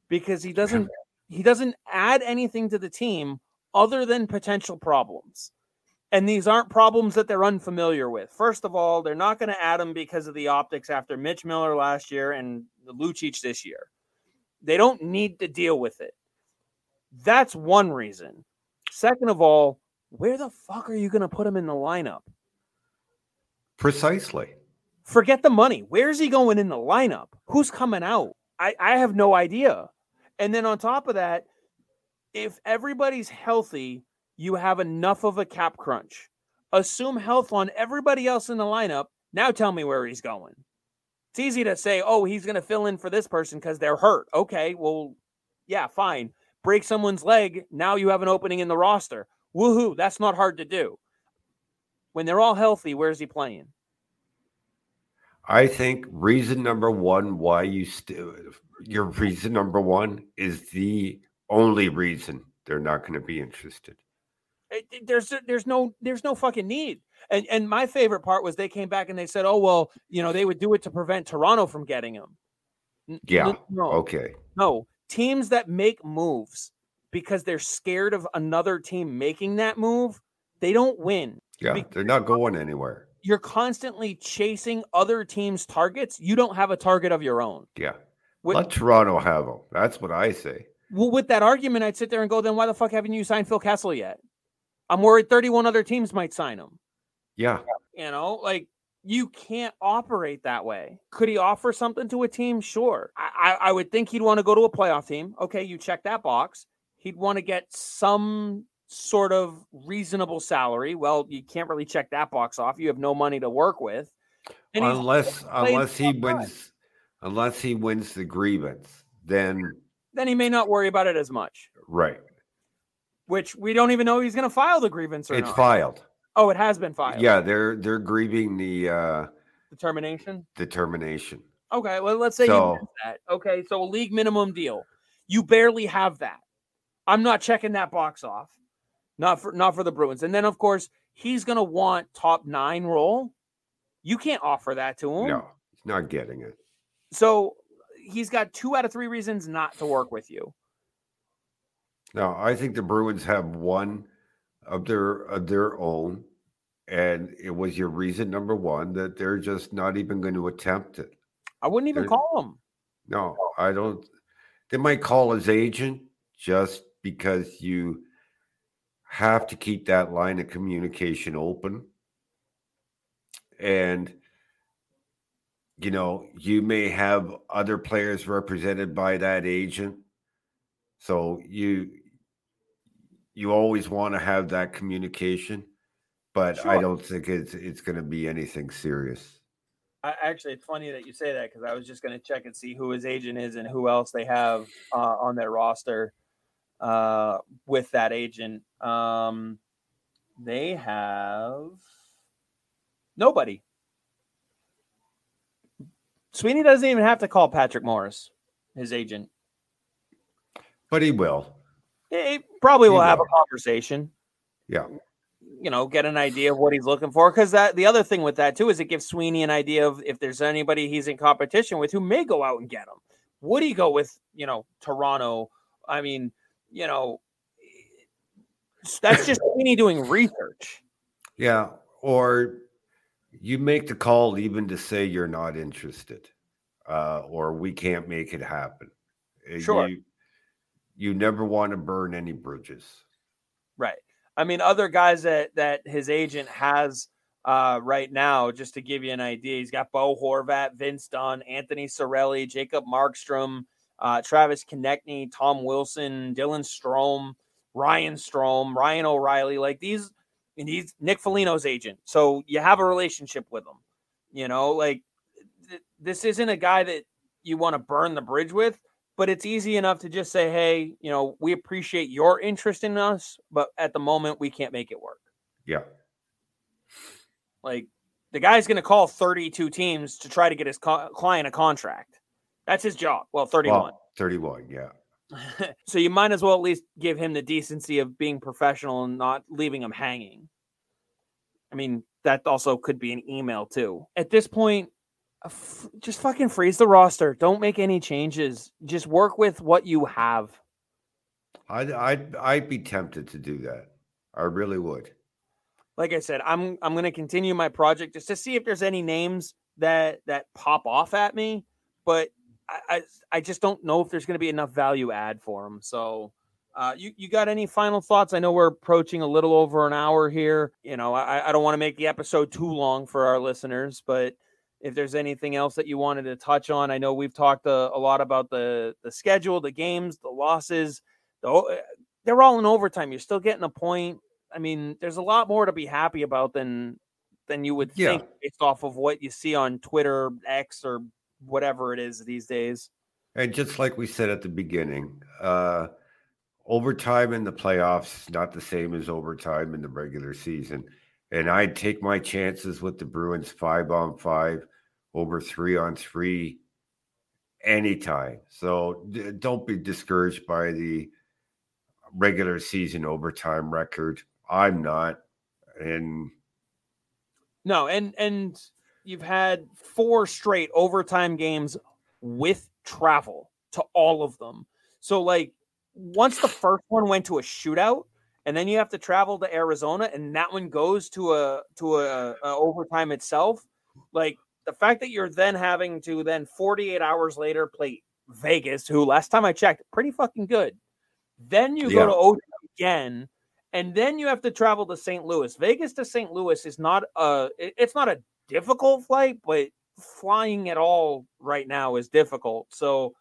A: because he doesn't he doesn't add anything to the team other than potential problems." And these aren't problems that they're unfamiliar with. First of all, they're not going to add him because of the optics after Mitch Miller last year and Lucic this year. They don't need to deal with it. That's one reason. Second of all, where the fuck are you going to put him in the lineup?
B: Precisely.
A: Forget the money. Where's he going in the lineup? Who's coming out? I, I have no idea. And then on top of that, if everybody's healthy, you have enough of a cap crunch. Assume health on everybody else in the lineup. Now tell me where he's going. It's easy to say, oh, he's going to fill in for this person because they're hurt. Okay, well, yeah, fine. Break someone's leg. Now you have an opening in the roster. Woohoo. That's not hard to do. When they're all healthy, where's he playing?
B: I think reason number one why you still your reason number one is the only reason they're not going to be interested.
A: Eh, there's there's no there's no fucking need. And and my favorite part was they came back and they said, "Oh well, you know, they would do it to prevent Toronto from getting him."
B: Yeah. No, okay.
A: No, teams that make moves because they're scared of another team making that move, they don't win.
B: Yeah, they're not going anywhere.
A: You're constantly chasing other teams' targets. You don't have a target of your own.
B: Yeah. With, Let Toronto have them. That's what I say.
A: Well, with that argument, I'd sit there and go, then why the fuck haven't you signed Phil Kessel yet? I'm worried 31 other teams might sign him.
B: Yeah.
A: You know, like you can't operate that way. Could he offer something to a team? Sure. I, I would think he'd want to go to a playoff team. Okay, you check that box. He'd want to get some sort of reasonable salary. Well, you can't really check that box off. You have no money to work with.
B: And unless *laughs* unless he wins unless he wins the grievance, then
A: then he may not worry about it as much.
B: Right.
A: Which we don't even know he's going to file the grievance or
B: it's
A: not.
B: filed.
A: Oh, it has been filed.
B: Yeah, they're they're grieving the uh
A: determination.
B: Determination.
A: Okay, well let's say so, you that. Okay, so a league minimum deal. You barely have that. I'm not checking that box off. Not for not for the Bruins. And then of course, he's going to want top 9 role. You can't offer that to him.
B: No, he's not getting it.
A: So, he's got 2 out of 3 reasons not to work with you.
B: No, I think the Bruins have one of their of their own, and it was your reason number one that they're just not even going to attempt it.
A: I wouldn't even they're, call him.
B: No, I don't. They might call his agent just because you have to keep that line of communication open. And, you know, you may have other players represented by that agent. So you you always want to have that communication, but sure. I don't think it's it's going to be anything serious.
A: I, actually, it's funny that you say that because I was just going to check and see who his agent is and who else they have uh, on their roster uh, with that agent. Um, they have nobody. Sweeney doesn't even have to call Patrick Morris, his agent.
B: But he will.
A: He probably will, have a conversation.
B: Yeah.
A: You know, get an idea of what he's looking for. Because that the other thing with that too is it gives Sweeney an idea of if there's anybody he's in competition with who may go out and get him. Would he go with, you know, Toronto? I mean, you know, that's just Sweeney doing research.
B: Yeah. Or you make the call even to say you're not interested uh, or we can't make it happen.
A: Uh, sure.
B: You, you never want to burn any bridges.
A: Right. I mean, other guys that that his agent has uh, right now, just to give you an idea, he's got Bo Horvat, Vince Dunn, Anthony Cirelli, Jacob Markstrom, uh, Travis Konecny, Tom Wilson, Dylan Strome, Ryan Strome, Ryan O'Reilly, like these, and he's Nick Foligno's agent. So you have a relationship with him. You know, like th- this isn't a guy that you want to burn the bridge with but it's easy enough to just say, hey, you know, we appreciate your interest in us, but at the moment we can't make it work.
B: Yeah.
A: Like the guy's going to call 32 teams to try to get his co- client a contract. That's his job. Well, 31. Well,
B: 31, yeah. *laughs*
A: so you might as well at least give him the decency of being professional and not leaving him hanging. I mean, that also could be an email too. At this point, just fucking freeze the roster. Don't make any changes. Just work with what you have.
B: I'd I'd I'd be tempted to do that. I really would.
A: Like I said, I'm I'm going to continue my project just to see if there's any names that that pop off at me, but I I, I just don't know if there's going to be enough value add for them. So. Uh, you, you got any final thoughts? I know we're approaching a little over an hour here. You know, I, I don't want to make the episode too long for our listeners, but if there's anything else that you wanted to touch on. I know we've talked a, uh, a lot about the the schedule, the games, the losses. The, uh, they're all in overtime. You're still getting a point. I mean, there's a lot more to be happy about than than you would yeah. think based off of what you see on Twitter, X, or whatever it is these days.
B: And just like we said at the beginning, uh, overtime in the playoffs is not the same as overtime in the regular season. And I'd take my chances with the Bruins five on five over three on three anytime. So d- don't be discouraged by the regular season overtime record. I'm not. And
A: no, and and you've had four straight overtime games with travel to all of them. So like once the first one went to a shootout, and then you have to travel to Arizona, and that one goes to a to a, a overtime itself. Like the fact that you're then having to then 48 hours later play Vegas, who last time I checked, pretty fucking good. Then you yeah. go to OT again, and then you have to travel to St. Louis. Vegas to St. Louis is not a it's not a difficult flight, but flying at all right now is difficult. So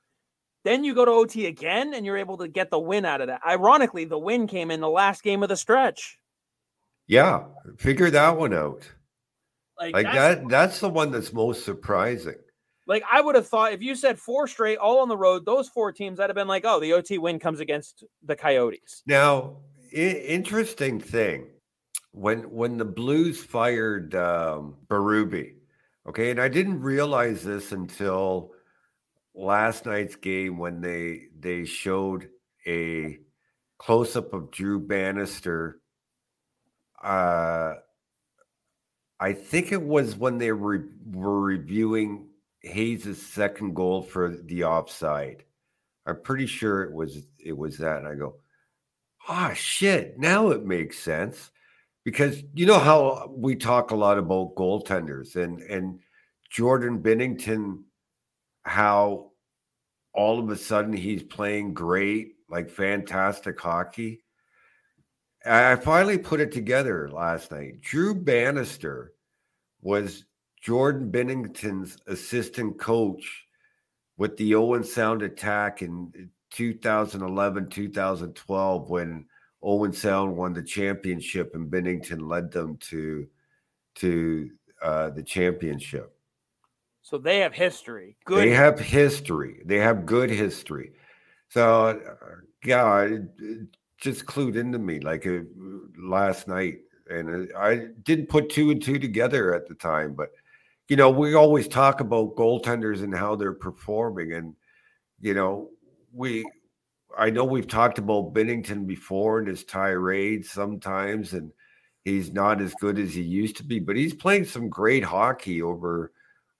A: then you go to OT again and you're able to get the win out of that. Ironically, the win came in the last game of the stretch.
B: Yeah, figure that one out. Like, like that's, that that's the one that's most surprising.
A: Like I would have thought if you said four straight all on the road, those four teams I'd have been like, "Oh, the OT win comes against the Coyotes."
B: Now, I- interesting thing. When when the Blues fired um Berube, okay, and I didn't realize this until last night's game when they they showed a close up of Drew Bannister. Uh, I think it was when they were, were reviewing Hayes' second goal for the offside. I'm pretty sure it was it was that. And I go, ah, oh, shit. Now it makes sense because you know how we talk a lot about goaltenders and and Jordan Binnington, how all of a sudden he's playing great, like fantastic hockey. I finally put it together last night. Drew Bannister was Jordan Binnington's assistant coach with the Owen Sound attack in 2011, 2012, when Owen Sound won the championship and Binnington led them to to uh, the championship.
A: So they have history. Good.
B: They have history. They have good history. So, uh, yeah, it, it just clued into me like uh, last night, and uh, I didn't put two and two together at the time. But you know, we always talk about goaltenders and how they're performing, and you know, we. I know we've talked about Binnington before in his tirades sometimes, and he's not as good as he used to be, but he's playing some great hockey over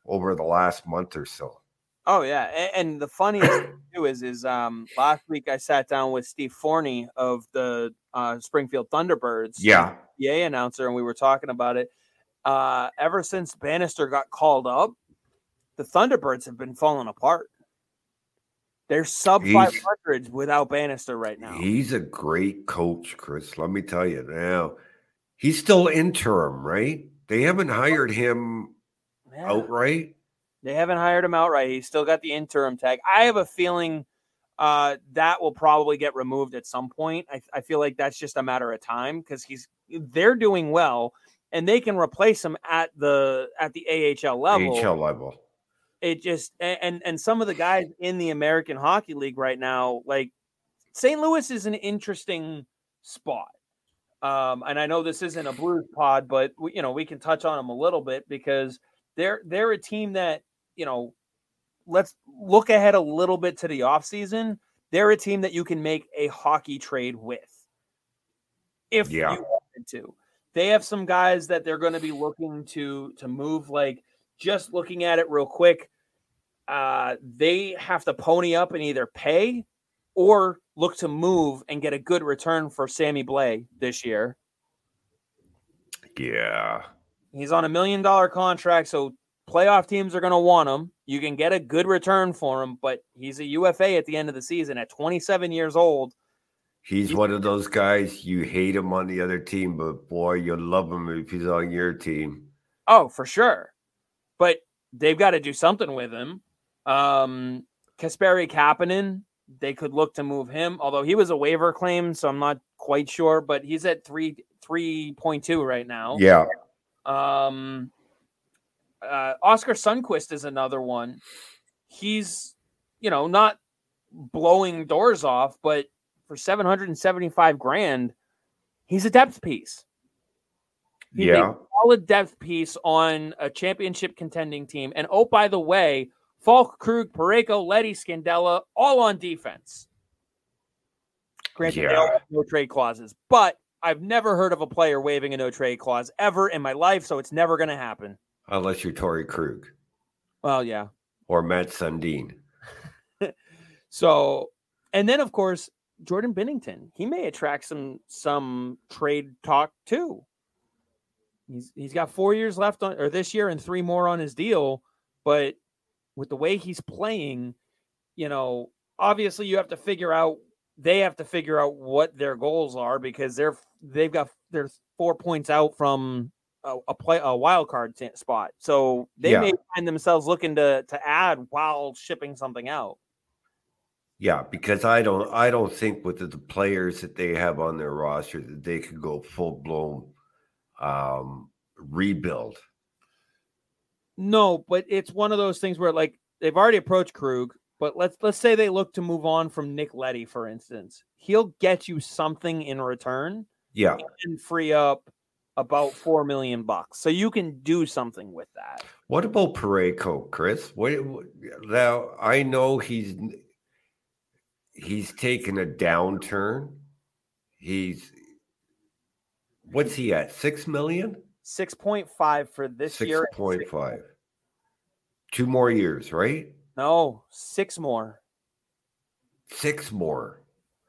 B: over the last month or so.
A: Oh yeah, and, and the funniest thing *coughs* too is is um last week I sat down with Steve Forney of the uh, Springfield Thunderbirds,
B: yeah,
A: PA announcer, and we were talking about it. Uh, ever since Bannister got called up, the Thunderbirds have been falling apart. They're sub five hundred without Bannister right now.
B: He's a great coach, Chris. Let me tell you now. He's still interim, right? They haven't hired him yeah. outright.
A: They haven't hired him outright. He's still got the interim tag. I have a feeling uh, that will probably get removed at some point. I, I feel like that's just a matter of time because he's they're doing well and they can replace him at the at the AHL level.
B: AHL level.
A: It just and and some of the guys in the American Hockey League right now, like St. Louis is an interesting spot. Um, and I know this isn't a Blues pod, but we, you know we can touch on them a little bit because they're they're a team that you know let's look ahead a little bit to the offseason they're a team that you can make a hockey trade with if yeah. you wanted to they have some guys that they're going to be looking to to move like just looking at it real quick uh they have to pony up and either pay or look to move and get a good return for Sammy Blais this year.
B: Yeah.
A: He's on a million dollar contract, so playoff teams are going to want him. You can get a good return for him, but he's a UFA at the end of the season at 27 years old.
B: He's, he's one of those guys you hate him on the other team, but boy, you'll love him if he's on your team.
A: Oh, for sure. But they've got to do something with him. Um, Kasperi Kapanen, they could look to move him, although he was a waiver claim, so I'm not quite sure, but he's at three three point two right now.
B: Yeah.
A: Um, uh, Oskar Sundqvist is another one. He's, you know, not blowing doors off, but for 775 grand, he's a depth piece.
B: He's yeah. a
A: solid depth piece on a championship contending team. And oh, by the way, Faulk, Krug, Parayko, Leddy, Scandella, all on defense. Granted,
B: Yeah.
A: no trade clauses, but I've never heard of a player waiving a no trade clause ever in my life, so it's never going to happen.
B: Unless you're Torey Krug
A: Well, yeah.
B: or Matt Sundin. *laughs*
A: So, and then of course, Jordan Binnington, he may attract some some trade talk too. He's he's got four years left on or this year and three more on his deal, but with the way he's playing, you know, obviously you have to figure out they have to figure out what their goals are because they're they've got they're four points out from a, a play a wild card spot, so they
B: Yeah.
A: may find themselves looking to to add while shipping something out.
B: Yeah, because I don't I don't think with the, the players that they have on their roster that they could go full blown um rebuild.
A: No, but it's one of those things where like they've already approached Krug, but let's let's say they look to move on from Nick Leddy, for instance. He'll get you something in return
B: Yeah.
A: and free up about four million bucks. So you can do something with that.
B: What about Parayko, Chris? What, what now I know he's he's taken a downturn. He's what's he at? Six million?
A: Six point five for this
B: Six
A: year.
B: point five. Two more years, right?
A: No, six more.
B: Six more.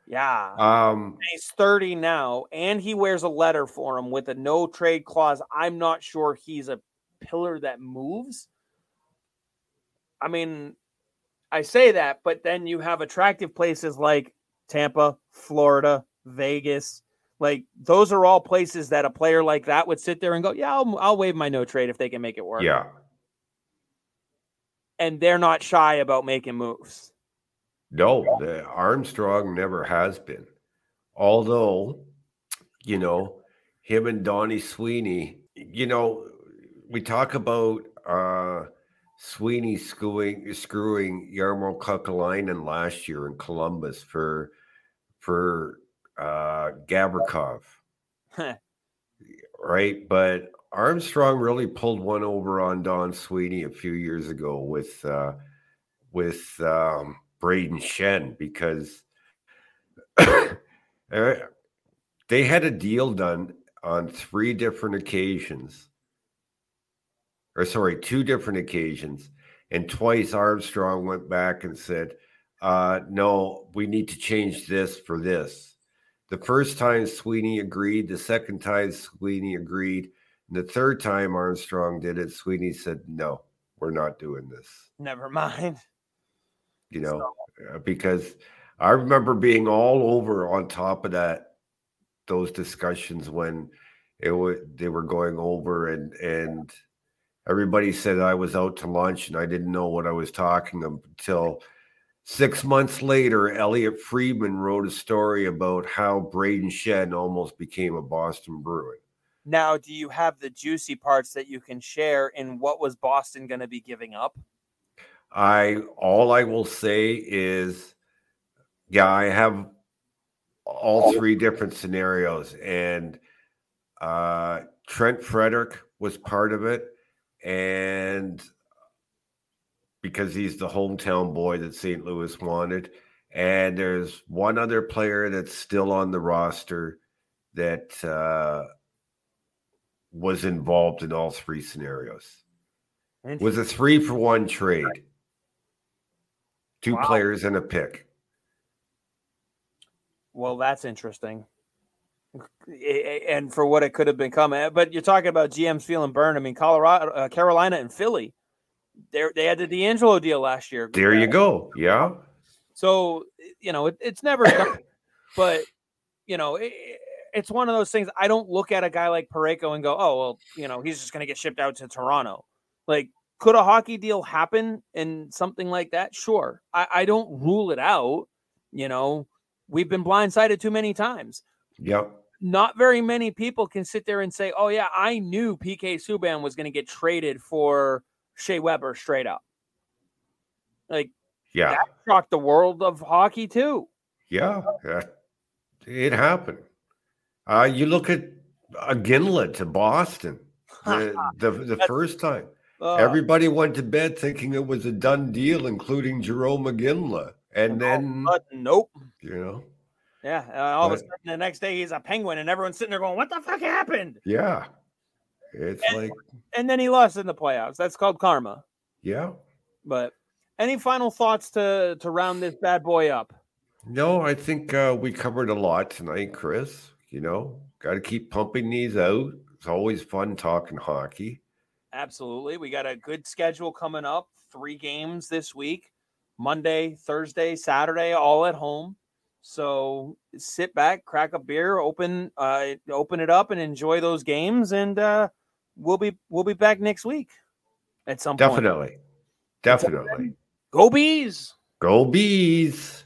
A: Yeah.
B: Um
A: He's 30 now, and he wears a letter for him with a no trade clause. I'm not sure he's a pillar that moves. I mean, I say that, but then you have attractive places like Tampa, Florida, Vegas. Like those are all places that a player like that would sit there and go, "Yeah, I'll, I'll waive my no trade if they can make it work."
B: yeah.
A: and they're not shy about making moves.
B: No, the Armstrong never has been. Although, you know, him and Donnie Sweeney, you know, we talk about uh Sweeney screwing screwing Jarmo Kekäläinen last year in Columbus for for uh Gavrikov, right? But Armstrong really pulled one over on Don Sweeney a few years ago with uh with um Brayden Schenn because *coughs* uh, they had a deal done on three different occasions, or sorry, two different occasions, and twice Armstrong went back and said, uh, "No, we need to change this for this." The first time Sweeney agreed, the second time Sweeney agreed, and the third time Armstrong did it, Sweeney said, "No, we're not doing this."
A: Never mind.
B: You know, uh, because I remember being all over on top of that those discussions when it was they were going over and and everybody said I was out to lunch and I didn't know what I was talking until six months later Elliot Friedman wrote a story about how Brayden Schenn almost became a Boston Bruin.
A: Now, do you have the juicy parts that you can share in what was Boston going to be giving up?
B: I all I will say is yeah, I have all three different scenarios and uh Trent Frederic was part of it and because he's the hometown boy that St. Louis wanted and there's one other player that's still on the roster that uh was involved in all three scenarios. It was a 3 for 1 trade. Two
A: Wow.
B: players and a pick.
A: Well, that's interesting. And for what it could have become, eh, but you're talking about GMs feeling burned. I mean, Colorado, uh, Carolina, and Philly, they they had the DeAngelo deal last year.
B: There you go. Yeah.
A: So you know, it, it's never done, *coughs* but you know, it, it's one of those things. I don't look at a guy like Parayko and go, "Oh, well, you know, he's just going to get shipped out to Toronto." Like, could a hockey deal happen and something like that? Sure, I, I don't rule it out. You know, we've been blindsided too many times.
B: Yep.
A: Not very many people can sit there and say, "Oh yeah, I knew PK Subban was going to get traded for Shea Weber straight up." Like
B: Yeah.
A: that shocked the world of hockey too.
B: Yeah. it happened. Uh, you look at a Ginla to Boston *laughs* the, the, the first time.
A: Uh,
B: Everybody went to bed thinking it was a done deal, including Jarome Iginla. And then,
A: but nope.
B: you know,
A: Yeah, uh, all
B: But-
A: of a sudden the next day he's a penguin, and everyone's sitting there going, "What the fuck happened?"
B: Yeah. It's
A: And-
B: like,
A: And then he lost in the playoffs. That's called karma.
B: yeah.
A: But any final thoughts to to round this bad boy up?
B: No, I think uh, we covered a lot tonight, Chris. You know, got to keep pumping these out. It's always fun talking hockey.
A: Absolutely. We got a good schedule coming up. Three games this week Monday, Thursday, Saturday, all at home. So sit back, crack a beer, open uh open it up and enjoy those games and uh we'll be we'll be back next week at some point.
B: Definitely. Definitely.
A: Go bees.
B: Go bees.